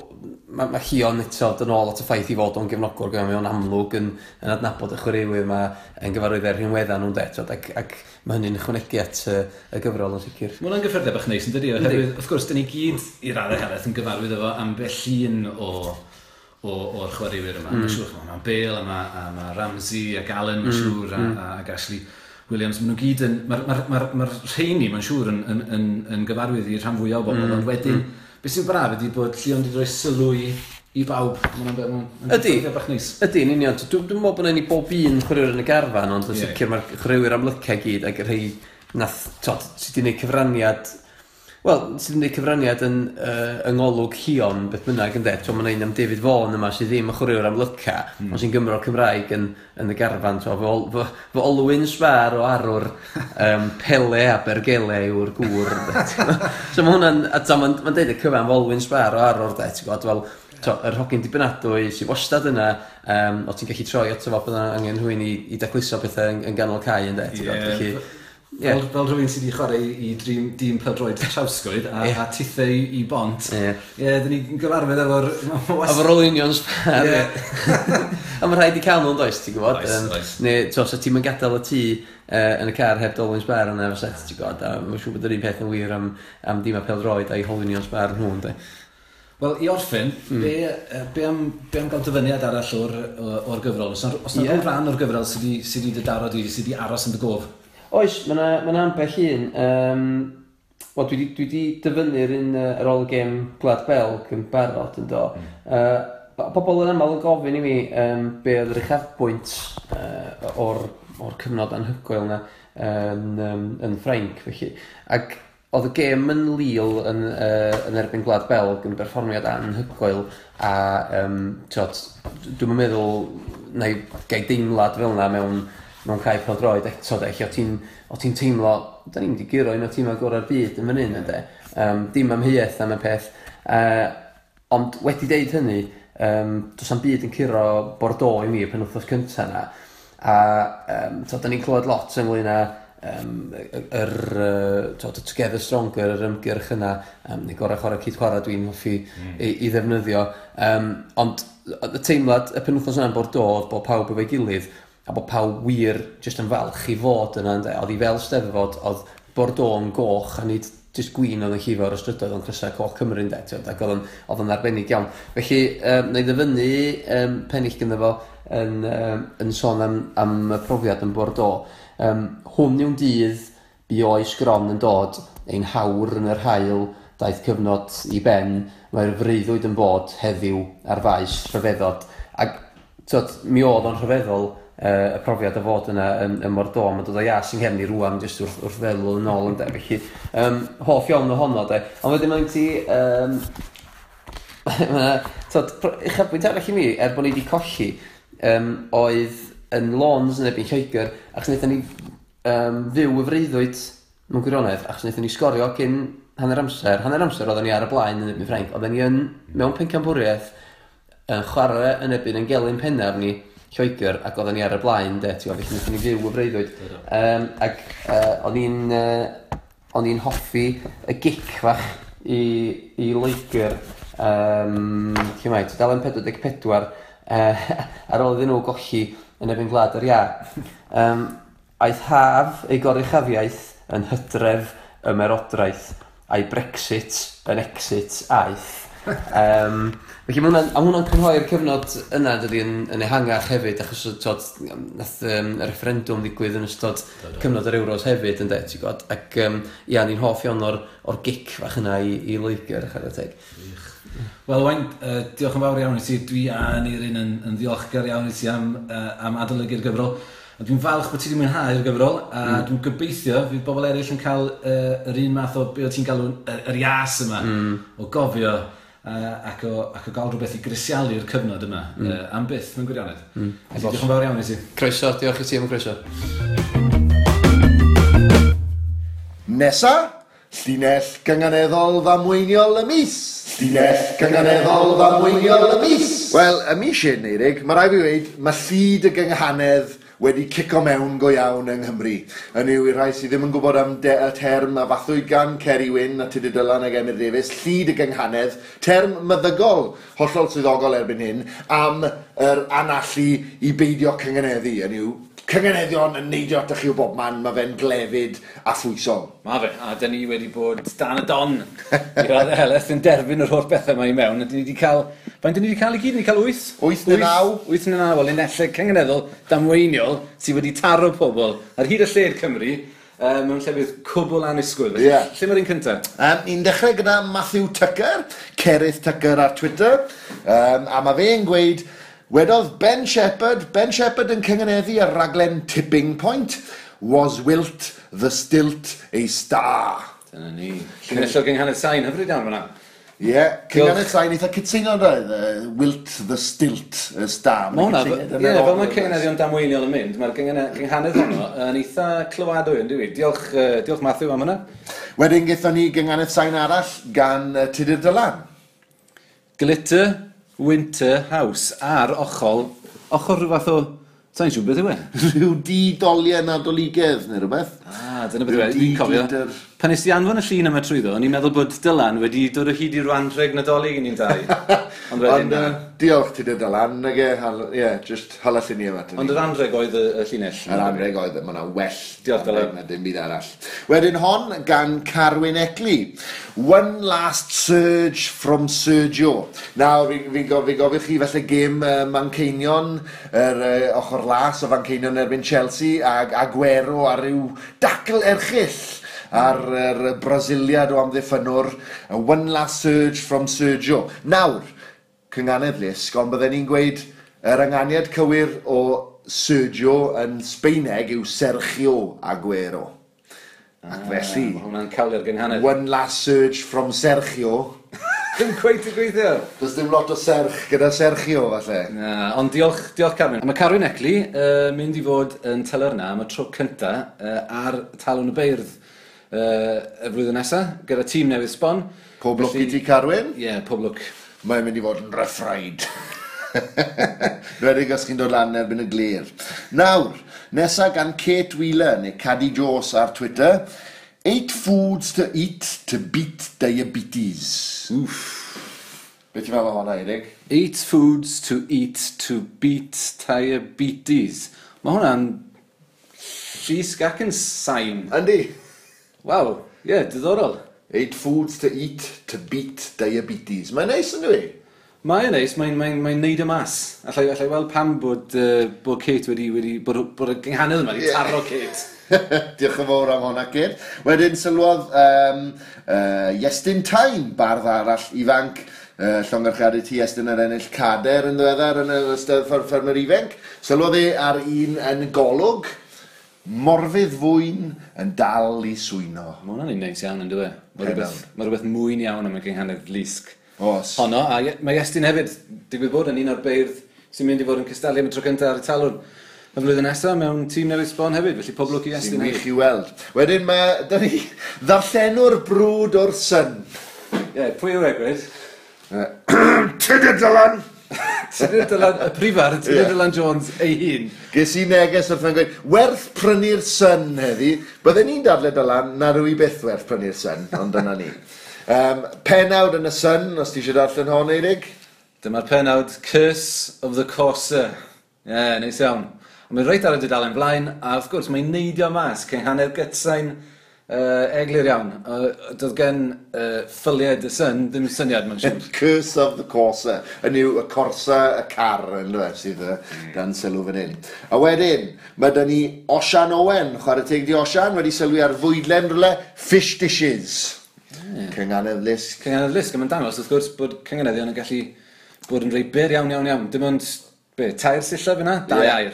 ma' ma' Lluon eto yn ôl at y ffaith 'i fod o'n gefnogwr gyda mae o'n amlwg yn yn adnabod y chwaraewyr yma yn gyfarwydd â'r rhinwedda nhw'n ynde t'od ac ac mae hynny'n ychwanegu at yy y gyfrol yn sicr Mae hwnna'n gyffyrdde bach neis yn yndydi oherwydd wrth gwrs 'dyn ni gyd i raddau helaeth yn gyfarwydd efo ambell un o o o'r chwaraewyr yma, Mm. Mae'n siŵr ch'mo' Bale a ma' a mae Ramsey a Galen, mae'n mm, siŵr a mm. a ag Ashley Williams, ma' nhw gyd yn Mae'r ma, ma, ma, ma rheini mae'n siŵr yn yn yn yn gyfarwydd i'r rhan fwyaf o bobl mm. ond wedyn mm. Be sy'n braf ydy bod Llion wedi rhoi sylw i, i bawb. Mae'n beth mae'n ydy. bach neis. Ydy, yn union. Dwi'n dwi meddwl bod yna ni bob un chwaraewr yn y garfan, ond yn sicr mae'r chwaraewyr amlycau gyd ac rhai nath, tod, sydd wedi gwneud cyfraniad Wel, sydd yn gwneud cyfraniad yn uh, yngolwg hion, beth bynnag, ynde? T'mo' ma' mae'n ein am David Vaughan yma sydd ddim yn chwaraewr amlyca, hmm. ond sy'n gymro Cymraeg yn yn y garfan t'mo' fy ol- fy fy olwyn sfar o arwr [LAUGHS] um, Pele a bergele yw'r gŵr ynde t'mo'? So mae hwnna'n a t'mo' mae'n ma deud y cyfan fy olwyn sfar o arwr de ti'n gwybod, fel t'o' yr hogyn dibynadwy sy'n wastad yna um, o' ti'n gallu troi ato fo pan o' angen rhywun i i dacluso pethau yn yn ganol cae ynddo, ti'n gwbod? Felly... Yeah. Fel, fel rhywun sydd wedi chwarae i dîm, dîm pledroed trawsgwyd a, yeah. a tithau i, i bont. Ie, yeah. yeah, dyn ni'n gyfarfod efo'r... Efo'r olunion spar. a mae rhaid i cael nhw'n does, ti'n gwybod? Oes, um, oes. Neu, tos, a ti'n mynd gadael y tŷ uh, yn y car heb dolwyn sbar yn efo set, ti'n gwybod? A mae'n siŵr bod yr un peth yn wir am, am dîm a pledroed a'i holunion sbar nhw, ynddo. Wel, i orffen, mm. be, be, am, be am gael dyfyniad arall o'r, or gyfrol? Os yna yeah. rhan o'r gyfrol sydd wedi sy darod i, sydd wedi aros yn dy gof? Oes, mae yna ma, ambell un. Um, Wel, dwi wedi dyfynnu'r un uh, ar ôl y gêm Glad Belg yn barod yn do. Mm. Uh, pobl yn aml yn gofyn i mi um, be oedd yr uchafbwynt uh, o'r, or cyfnod anhygoel yna yn, um, yn Ffrainc felly. Ac oedd y gêm yn Lille yn, uh, yn erbyn Glad Belg yn berfformiad anhygoel a um, tiot, dwi'n meddwl na i gael deimlad fel yna mewn mewn cae pêl-droed eto de, lle o ti'n ti teimlo, da ni'n mynd i giro un o tîm agorau'r byd yn fan hyn ynddo. Um, dim amheuaeth am y peth. Uh, ond wedi deud hynny, um, does am byd yn curo Bordeaux i mi y penwthos cyntaf yna. A um, to, da ni'n clywed lot ynglyn â um, yr, uh, to, Together Stronger, yr ymgyrch yna, um, neu gorau chwarae cyd chwarae dwi'n hoffi mm. i, i ddefnyddio. Um, ond y teimlad, y penwthnos yna'n Bordeaux, bod pawb efo'i gilydd, a bod pawb wir jyst yn falch i fod yna ynde. Oedd hi fel steddfod, oedd Bordeaux yn goch a nid jyst gwyn oedd yn llifo ar y strydoedd ond crysau coch Cymru ynde. Tyd, ac oedd yn, oedd yn arbennig iawn. Felly, um, na i ddyfynnu um, pennill gyda fo yn, um, yn sôn am, am y profiad yn Bordeaux. Um, hwn yw'n dydd bu oes gron yn dod ein hawr yn yr hael daeth cyfnod i ben mae'r freuddwyd yn bod heddiw ar faes rhyfeddod. Ac tyd, mi oedd o'n rhyfeddol yy y profiad o fod yna yn ym Mordor ma'n dod o ias yng nghefn rwan jyst wrth wrth feddwl yn ôl yn ynde felly Um, hoff iawn ohono 'de. Ond wedyn mae'n ti Um, [LAUGHS] t'od pr- uchafbwynt arall i mi er bod ni wedi colli um, oedd yn Lons yn ebyn Lloegr, achos wnaethon ni um, fyw y freuddwyd mewn gwirionedd achos wnaethon ni sgorio cyn hanner amser. Hanner amser oedden ni ar y blaen yn ebyn Ffrainc. Oedden ni yn mewn pencambwriaeth, yn chwarae yn ebyn yn gelyn pennaf ni Lloegr ac oedden ni ar y blaen de t'mod felly nethon ni fyw y breuddwyd. Um, ac uh, o'n i'n uh, o'n i'n hoffi y gic fach i i Loegr um, lle mae tudalen pedwar deg pedwar yy [LAUGHS] ar ôl iddyn nhw golli yn erbyn Gwlad yr ia. Um, aeth haf ei goruchafiaeth yn hydref ymerodraeth a'i Brexit yn exit aeth. Um, Felly mae hwnna'n, a hwnna'n cynhoi'r cyfnod yna dydy yn, yn ehangach hefyd, achos tod, nath um, y referendwm ddigwydd yn ystod cyfnod yr Euros hefyd, ynddo, ti'n gwybod? Ac um, ia, ni'n hoff iawn o'r, or gic fach yna i, i Loegr, chara teg. Wel, Wain, uh, diolch yn fawr iawn i ti. Dwi a Neirin yn, yn ddiolchgar iawn i ti am, uh, am adolygu'r gyfrol. A dwi'n falch bod ti wedi mwynhau'r gyfrol, a mm. dwi'n gobeithio fydd bobl eraill yn cael uh, yr un math o beth ti'n galw'n yr ias yma, mm. o gofio uh, ac, o, ac o gael rhywbeth i grisialu'r cyfnod yma, mm. uh, am byth mewn gwirionedd. Mm. Diolch yn fawr iawn i ti. Croeso, diolch i ti am y croeso. Nesa, llinell gynganeddol ddamweiniol y mis. Llinell gynganeddol ddamweiniol y mis. Wel, y mis i'n eirig, mae rai fi wedi, mae llid y gynghanedd wedi cico mewn go iawn yng Nghymru. Yn yw i rai sydd ddim yn gwybod am de, y term a fathwy gan Ceri Wyn a Tudu Dylan ag Emyr Davies, llyd y gynghanedd, term meddygol, hollol swyddogol erbyn hyn, am yr anallu i beidio cyngeneddu. Yn yw, cyngeneddion yn neidio atach chi o bob man, mae fe'n glefyd a phwysol. Mae fe, a dyn ni wedi bod dan y don i radd heleth yn derbyn yr holl bethau mae i mewn. A Dyn ni wedi cael, faint dyn ni wedi cael i gyd? Ni wedi cael 8? 8 neu 9? 8 neu 9, wel, un ellau cyngeneddol damweiniol sydd wedi taro pobl ar hyd y lle'r Cymru um, mewn llefydd cwbl anusgwyl. Yeah. Lle mae'r un cyntaf? Um, ni'n dechrau gyda Matthew Tucker, Cerydd Tucker ar Twitter, um, a mae fe'n gweud Wedodd Ben Shepherd, Ben Shepherd yn cyngeneddu y raglen Tipping Point, was wilt the stilt a star. Dyna ni. Llinellog yng nghanedd sain hyfryd iawn fyna. Ie, yeah, cynganedd sain eitha cytuno roedd, uh, wilt the stilt, y star. Mae hwnna, ie, fel mae cynganeddion damweiniol yn mynd, mae'r gynghanedd honno yn eitha clywadwy yn dwi. Diolch, uh, diolch Matthew am hynna. Wedyn gaethon ni gynghanedd sain arall gan uh, Tudur Dylan. Glitter, Winter House ar ochol, ochor rhyw fath o, sa'n siw beth yw e? Rhyw di doliau nad oligedd neu rhywbeth. Ah, dyna beth yw e, dwi'n cofio. Pan nes i anfon y llun yma trwyddo, o'n i'n meddwl bod Dylan wedi dod o hyd i'r anreg nadolig yn i'n dau. [LAUGHS] Ond wedyn... Ond uh, diolch ti dy Dylan, nag e, ie, yeah, just hala llun i yma. Ond yr anreg oedd y, y llinell. Yr anreg oedd, mae yna well. Diolch Dylan. Na dim byd arall. Wedyn hon gan Carwyn Ecli. One last surge from Sergio. Nawr, fi'n fi, fi, fi gofio chi falle gêm uh, Manceinion, yr er, uh, ochr las o Manceinion erbyn Chelsea, ag Aguero a ryw dacl erchill ar yr er Brasiliad o amddiffynwr, one last surge from Sergio. Nawr, cynganedd lisg, ond byddwn ni'n gweud yr ynganiad cywir o Sergio yn Sbeineg yw Sergio Aguero. Ac ah, felly... Mae hwnna'n calio'r gynghanedd. One last surge from Sergio. [LAUGHS] Dim cweith i gweithio. Does dim lot o serch gyda Sergio, falle. Na, ond diolch, diolch Carmen. Mae Carwyn Ecli uh, mynd i fod yn telerna am y tro cynta uh, ar talwn y beirdd uh, y flwyddyn nesaf, gyda tîm newydd sbon. Pob lwc i ti, Carwyn? Ie, yeah, pob lwc. Mae'n mynd i fod yn ryffraid. [LAUGHS] Redig os chi'n dod lan erbyn y glir. Nawr, nesaf gan Kate Wheeler, neu Caddy Jones ar Twitter. Eight foods to eat to beat diabetes. Oof. Be ti'n meddwl hwnna, Eirig? Eight foods to eat to beat diabetes. Mae hwnna'n... Llys gac yn sain. Yndi. Wow, ie, yeah, diddorol. Eight foods to eat to beat diabetes. Mae'n neis yn dwi? Mae'n neis, mae'n mae, mae neud y mas. Allai, allai weld pam bod, uh, bod Kate wedi, wedi bod, bod y gynghanedd yma wedi yeah. taro Kate. [LAUGHS] Diolch yn fawr am hwnna, Kate. Wedyn sylwodd um, uh, Iestyn Tain, bardd arall ifanc, uh, llongerchiadau ti Iestyn yr ennill cader yn ddiweddar yn y ystydd ffermer ifanc. Sylwodd e ar un yn golwg, Morfydd fwyn yn dal i swyno. Mae hwnna'n un neis iawn yn dweud. Mae rhywbeth, ma rhywbeth mwyn iawn am y gynghanedd lisg. Os. Honno, a mae Estyn hefyd, digwydd bod yn un o'r beirdd sy'n mynd i fod yn cystadlu am y tro cyntaf ar y talwn. Y flwyddyn nesaf mewn tîm newydd sbon hefyd, felly pob lwc i Iestyn hefyd. Sy'n i weld. Wedyn mae, da ni ddarllenw'r brwd o'r syn. Ie, yeah, pwy yw e, Egwyd? [CLEARS THROAT] Tydy Dylan! Ti'n Dylan, y prifar, ti'n yeah. Dylan Jones ei hun. Ges i neges wrth yn gweud, werth prynu'r syn heddi. Bydden ni'n dadle Dylan, na rwy beth werth prynu'r syn, ond dyna ni. Um, penawd yn y syn, os ti eisiau darllen hon, Eirig? Dyma'r penawd Curse of the Corsair. Ie, yeah, neis iawn. Ond mae'n reit ar y dudalen flaen, a wrth gwrs mae'n neidio mas cyn hanner gytsain Uh, Eglur iawn. Uh, doedd gen uh, ffyliau dy syn, ddim syniad mae'n siŵr. [LAUGHS] Curse of the Corsa. Yn yw y Corsa y car yn dweud sydd uh, hmm. dan sylw fan hyn. A wedyn, mae dyn ni Osian Owen, chwarae teg di Osian, wedi sylwi ar fwydlen rhywle Fish Dishes. Hmm. Yeah. Cynganedd Lisg. Cynganedd Lisg, mae'n dangos wrth gwrs bod cynganeddion yn gallu bod yn rei byr iawn iawn iawn. Dim ond Be, tair sillaf yna? Dau yeah. air.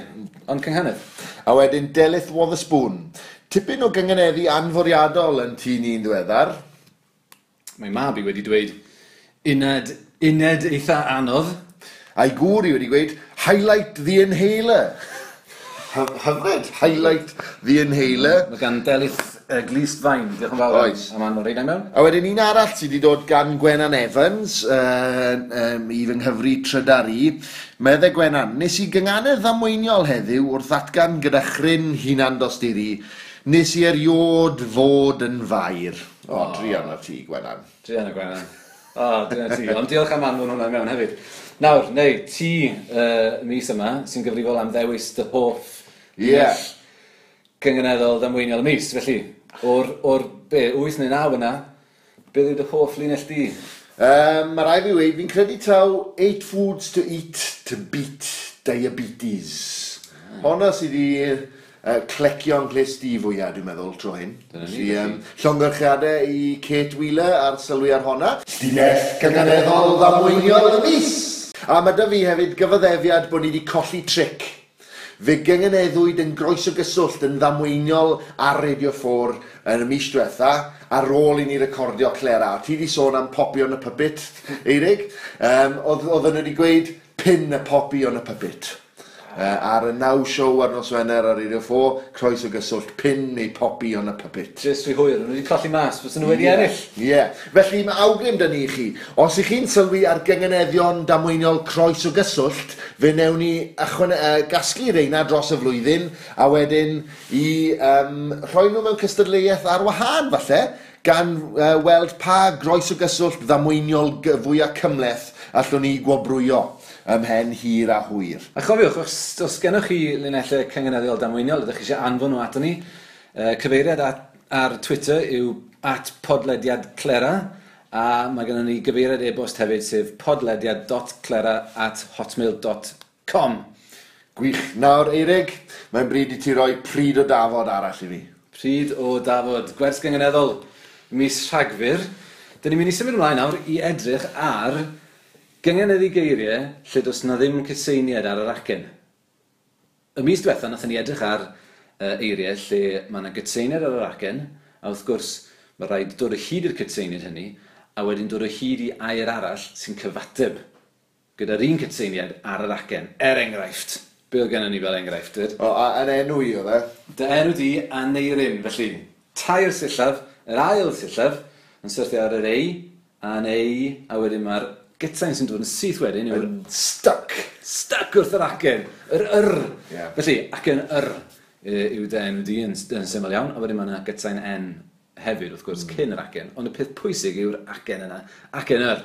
Ond cynghanedd. A wedyn Delith Wotherspoon tipyn o gyngeneddi anforiadol yn tu ni'n ddiweddar. Mae mab i wedi dweud uned, uned eitha anodd. A'i gŵr i wedi dweud highlight the inhaler. Hyfryd, highlight the inhaler. Mae gan Delith uh, Glist Fain, diolch yn fawr. Oes. A ma'n rhaid mewn. A wedyn un arall sydd wedi dod gan Gwenan Evans uh, um, i fy nghyfri Trydari. Medde Gwenan, nes i gynganedd ddamweiniol heddiw wrth atgan gyda chryn hunan dosturi Nes i eriod fod yn fair. O, oh, drian o ti, Gwenan. Drian o Gwenan. O, oh, drian o ti. Ond diolch am anfon hwnna mewn hefyd. Nawr, neu, ti uh, mis yma sy'n gyfrifol am ddewis dy hoff yeah. cyngeneddol ddamweiniol y mis. Felly, o'r, or be, 8 neu 9 yna, beth yw dy hoff linell di? Um, mae rai fi wei, fi'n credu taw 8 foods to eat to beat diabetes. Hmm. Ah. Honna sydd wedi uh, clecio'n glesti fwyaf, dwi'n meddwl, tro hyn. Dyna ni. Felly, um, llongyrchiadau i Kate Wheeler ar sylwi ar honna. Llinell cyngeneddol ddamweiniol y mis! A mae da fi hefyd gyfaddefiad bod ni wedi colli tric. Fe gyngeneddwyd yn groes o gyswllt yn ddamweiniol ar Radio 4 yn y mis diwetha ar ôl i ni recordio Clera. Ti di sôn am popio yn y pybit, Eirig. Um, oedd, oedd yn wedi gweud pin y popi o'n y pybit ar y naw siow ar nos Wener ar Radio 4, croes o gyswllt pin neu popi o'n y pypit. Jyst fi hwyr, nhw wedi colli mas, fos nhw wedi yeah. ennill. Ie, yeah. felly mae awgrym dyn ni i chi. Os ych chi'n sylwi ar gyngeneddion damweiniol croes o gyswllt, fe newn ni ychwan, uh, gasglu reina dros y flwyddyn, a wedyn i um, rhoi nhw mewn cystadleuaeth ar wahân falle, gan uh, weld pa groes o gyswllt ddamweiniol fwyaf cymleth allwn ni gwobrwyo ymhen hir a hwyr. A chofiwch, os, os gennych chi linellau cyngeneddiol damweiniol, ydych chi eisiau anfon nhw ato ni, uh, cyfeiriad at, ar Twitter yw at podlediad clera, a mae gennym ni gyfeiriad e-bost hefyd sef podlediad.clera at hotmail.com. Gwych. Nawr, Eirig, mae'n bryd i ti roi pryd o dafod arall i fi. Pryd o dafod. Gwers gyngeneddol mis Rhagfyr. Dyn ni'n mynd i symud ymlaen nawr i edrych ar Gyngeneddi geiriau lle does na ddim cyseiniad ar yr acen. Y mis diwetha nath ni edrych ar uh, eiriau lle mae yna gytseiniad ar yr acen, a wrth gwrs mae rhaid dod o hyd i'r cytseiniad hynny, a wedyn dod o hyd i air arall sy'n cyfateb gyda'r un cytseiniad ar yr acen. Er enghraifft, be oedd gennym ni fel enghraifft? Dyd? O, a, a'n enw i oedd e? Dy enw di a neirin, felly tair sillaf, yr ail sillaf, yn syrthio ar yr ei, a'n ei, a wedyn mae'r gytsain sy'n dod yn syth wedyn yw'r Yn stuck! Stuck wrth yr acen! Yr yr! Yeah. Felly, acen yr yw dy enw di yn, yn syml iawn, a wedyn mae yna gytsain en hefyd, wrth gwrs, mm. cyn yr acen. Ond y peth pwysig yw'r acen yna, acen yr.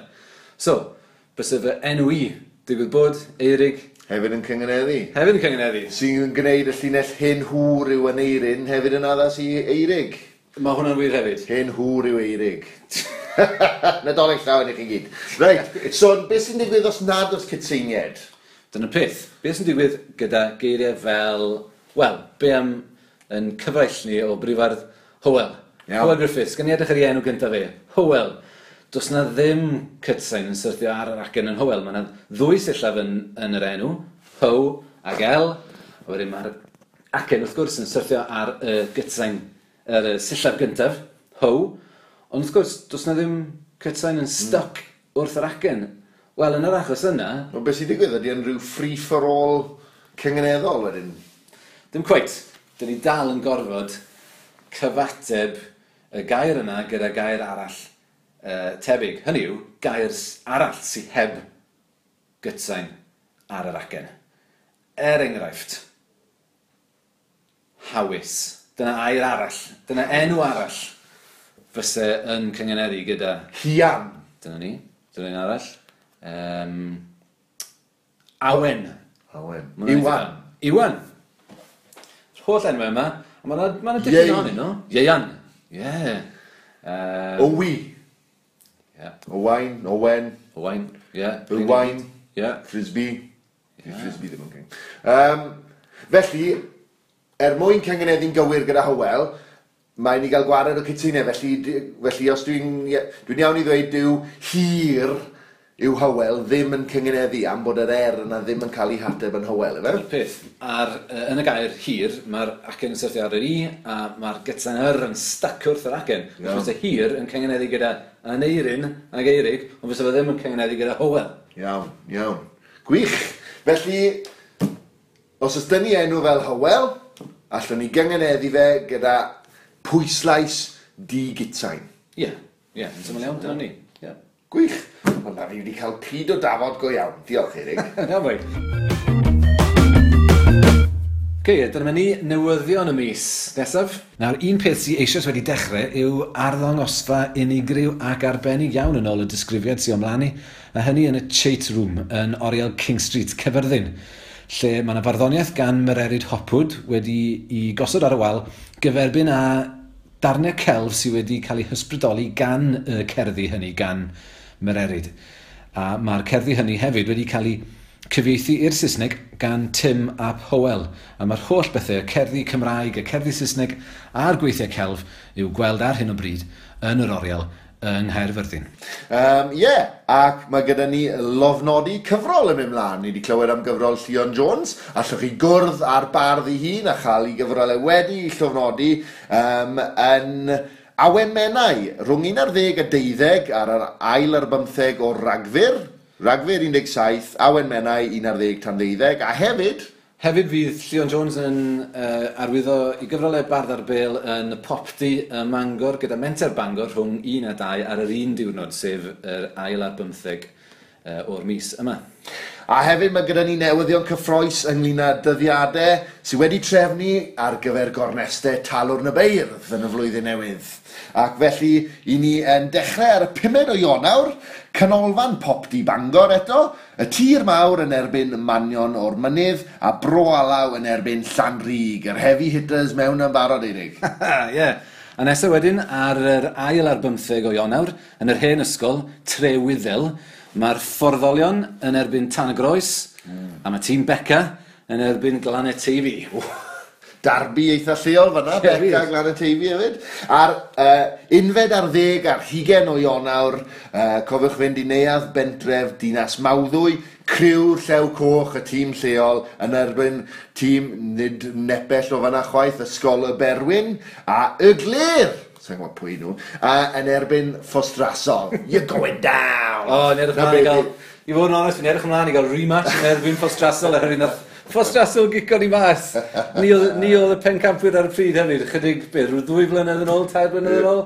So, bys y fy enw i, digwydd bod, Eirig, Hefyd yn cyngeneddi. Hefyd yn cyngeneddi. Sy'n gwneud y llinell hyn hŵr yw yn eirin, hefyd yn addas i eirig. Mae hwnna'n wir hefyd. Hyn hŵr yw eirig. [LAUGHS] [LAUGHS] Nadolig llawn i chi gyd. Reit, so beth sy'n digwydd os nad oes cytuniad? Dyna peth, beth sy'n digwydd gyda geiriau fel, wel, be am yn cyfaill ni o brifardd Howell. Yeah. Howell Griffiths, gan i edrych ar ei enw gyntaf fe, Howell. Does na ddim cytsain yn syrthio ar yr acen yn Howell, mae yna ddwy sillaf yn, yn yr enw, How ac L, a wedyn mae'r acen wrth gwrs yn syrthio ar y gytsain, yr sillaf gyntaf, How, Ond wrth gwrs, does na ddim cretain yn mm. stuck mm. wrth yr acen. Wel, yn yr achos yna... O, beth sy'n digwydd? Ydy yn rhyw free-for-all cyngeneddol wedyn? Dim cweit. Dyn ni dal yn gorfod cyfateb y gair yna gyda gair arall uh, tebyg. Hynny yw, gair arall sydd heb gytsain ar yr acen. Er enghraifft, hawys. Dyna air arall. Dyna enw arall fyse yn cyngeneddu gyda... Hian. Dyna ni, dyna ni'n arall. Um, Awen. Awen. Iwan. Iwan. Yr Holl enwau yma. Mae yna ma dipyn o'n un, no? Ieian. Ie. Yeah. Um, Owi. Yeah. Owain, Owen. Owain, ie. Yeah. Owain. Ie. Yeah. Frisbee. Yeah. Frisbee ddim yn gyng. Um, felly, er mwyn cangeneddu'n gywir gyda Hywel, mae'n i gael gwared o cytunau, felly, felly os dwi'n dwi iawn i ddweud yw hir yw Hywel ddim yn cyngeneddu am bod yr er yna ddim yn cael ei hateb yn Hywel, efe? Yr peth, ar, uh, yn y gair hir, mae'r acen yn syrthio ar yr i, a mae'r gytan yr yn stac wrth yr acen. No. Fysa hir yn cyngeneddu gyda aneirin ag eirig, ond fysa fe ddim yn cyngeneddu gyda Hywel. Iawn, iawn. Gwych! Felly, os ys dyn ni enw fel Hywel, allwn ni gyngeneddu fe gyda pwyslais di-gitain. Ie, ie, yn syml iawn, dyna ni. Yeah. Gwych! Wel, na fi wedi cael pryd o dafod go iawn. Diolch, Erig. [LAUGHS] na fwy. Ok, dyna ni newyddion y mis nesaf. Nawr, un peth sydd eisoes wedi dechrau yw arddangosfa unigryw ac arbennig iawn yn ôl y disgrifiad sy'n ymlaen a hynny yn y Chait Room yn Oriel King Street, Cyfyrddin lle mae yna farddoniaeth gan Mererid Hopwood wedi i gosod ar y wal gyferbyn â darnau celf sydd wedi cael eu hysbrydoli gan y cerddi hynny, gan Mererid. A mae'r cerddi hynny hefyd wedi cael eu cyfieithu i'r Saesneg gan Tim Ap Howell. A mae'r holl bethau, y cerddi Cymraeg, y cerddi Saesneg a'r gweithiau celf i'w gweld ar hyn o bryd yn yr oriel yng Nghaerfyrddin. Um, Ie, yeah. ac mae gyda ni lofnodi cyfrol yn mynd mlaen. Ni wedi clywed am gyfrol Llion Jones, allwch chi gwrdd ar bardd ei hun a chael ei gyfrolau wedi i llofnodi um, yn awemennau rhwng 11 a 12 ar yr ail ar 15 o ragfyr, ragfyr 17, awemennau 11 tan 12, a hefyd Hefyd fydd Lleon Jones yn uh, arwyddo i gyfrolau Bardd ar bel yn y popdi y Mangor gyda Menter Bangor rhwng 1 a 2 ar yr un diwrnod, sef yr ail ar 15 uh, o'r mis yma. A hefyd mae gyda ni newyddion cyffroes ynglyn â dyddiadau sydd wedi trefnu ar gyfer gornestau talwr na beirdd yn y flwyddyn newydd. Ac felly, i ni yn dechrau ar y 5 o Ionawr, canolfan pop di Bangor eto, y tir mawr yn erbyn Manion o'r Mynydd a Bro Alaw yn erbyn Llanrug, yr heavy hitters mewn yn barod eirig. [LAUGHS] Ie, yeah. A nesaf wedyn ar yr ail ar bymtheg o Ionawr, yn yr hen ysgol, Trewyddel, Mae'r fforddolion yn erbyn Tan y Groes, mm. a mae tîm Beca yn erbyn Glanet TV. Darbu eitha lleol fanna, yeah, Beca a y TV hefyd. A'r uh, unfed ar ddeg ar hugen o Ionawr, uh, cofiwch fynd i neuadd bentref Dinas Mawddwy, criw llew coch y tîm lleol yn erbyn tîm nid nebell o fyna chwaith Ysgol y Berwyn a y Glir. Sa'n gwybod pwy nhw. A yn erbyn Ffostrasol, [LAUGHS] you're going down! O, yn edrych mlaen i gael... I fod yn onest, yn edrych mlaen i gael rematch yn erbyn Ffostrasol er un Ffostrasol gico ni mas. Ni oedd y pencampwyr ar y pryd hefyd, chydig byr, rhyw ddwy flynedd yn ôl, tair blynedd yn ôl.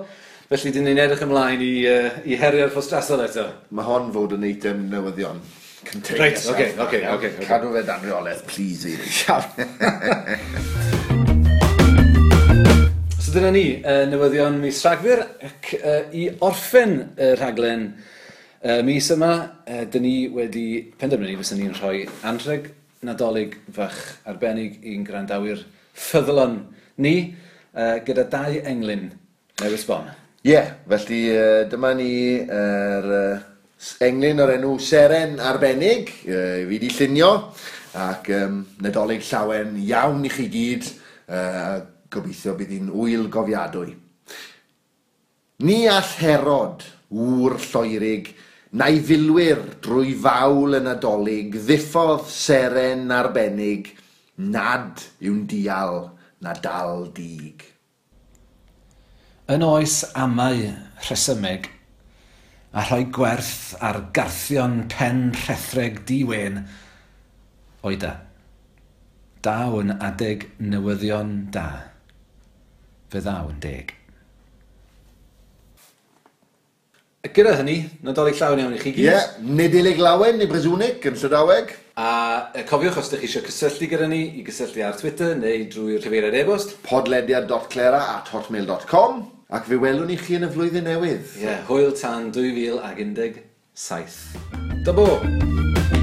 Felly, dyn ni'n edrych ymlaen i, uh, i herio'r ffostrasol eto. Mae hon fod yn eitem newyddion. Contain right, okay, okay, okay, okay. Cadw fe dan reolaeth, please, i. [LAUGHS] So dyna ni, uh, newyddion mis Rhagfyr, ac uh, i orffen y rhaglen uh, mis yma, uh, dyn ni wedi penderfynu fysyn ni'n rhoi anrheg nadolig fach arbennig i'n grandawyr ffyddlon ni, uh, gyda dau englyn newydd sbon. Ie, yeah, felly uh, dyma ni yr er, uh, englyn o'r enw Seren Arbennig, uh, fi di llunio, ac um, nadolig llawen iawn i chi gyd, uh, Gobeithio bydd hi'n wyl gofiadwy. Ni all Herod, wŵr lloerig, na'i filwyr drwy fawl yn adolyg, ddiffodd seren arbennig, nad yw'n dial na dal dig. Yn oes amau rhesymeg, a rhoi gwerth ar garthion pen rhethreg diwen, oeda. E, daw yn adeg newyddion da fe ddaw yn deg. Gyda hynny, nadolig llawn iawn i chi gyd. Ie, nid Nidelig Lawen, neu Brezwnig, yn Llydaweg. A e, cofiwch os ydych chi eisiau cysylltu gyda ni, i gysylltu ar Twitter neu drwy'r cyfeiriad e-bost. podlediad.clera at hotmail.com Ac fe welwn i chi yn y flwyddyn newydd. Ie, yeah, hwyl tan 2017. Dybo! Dabo!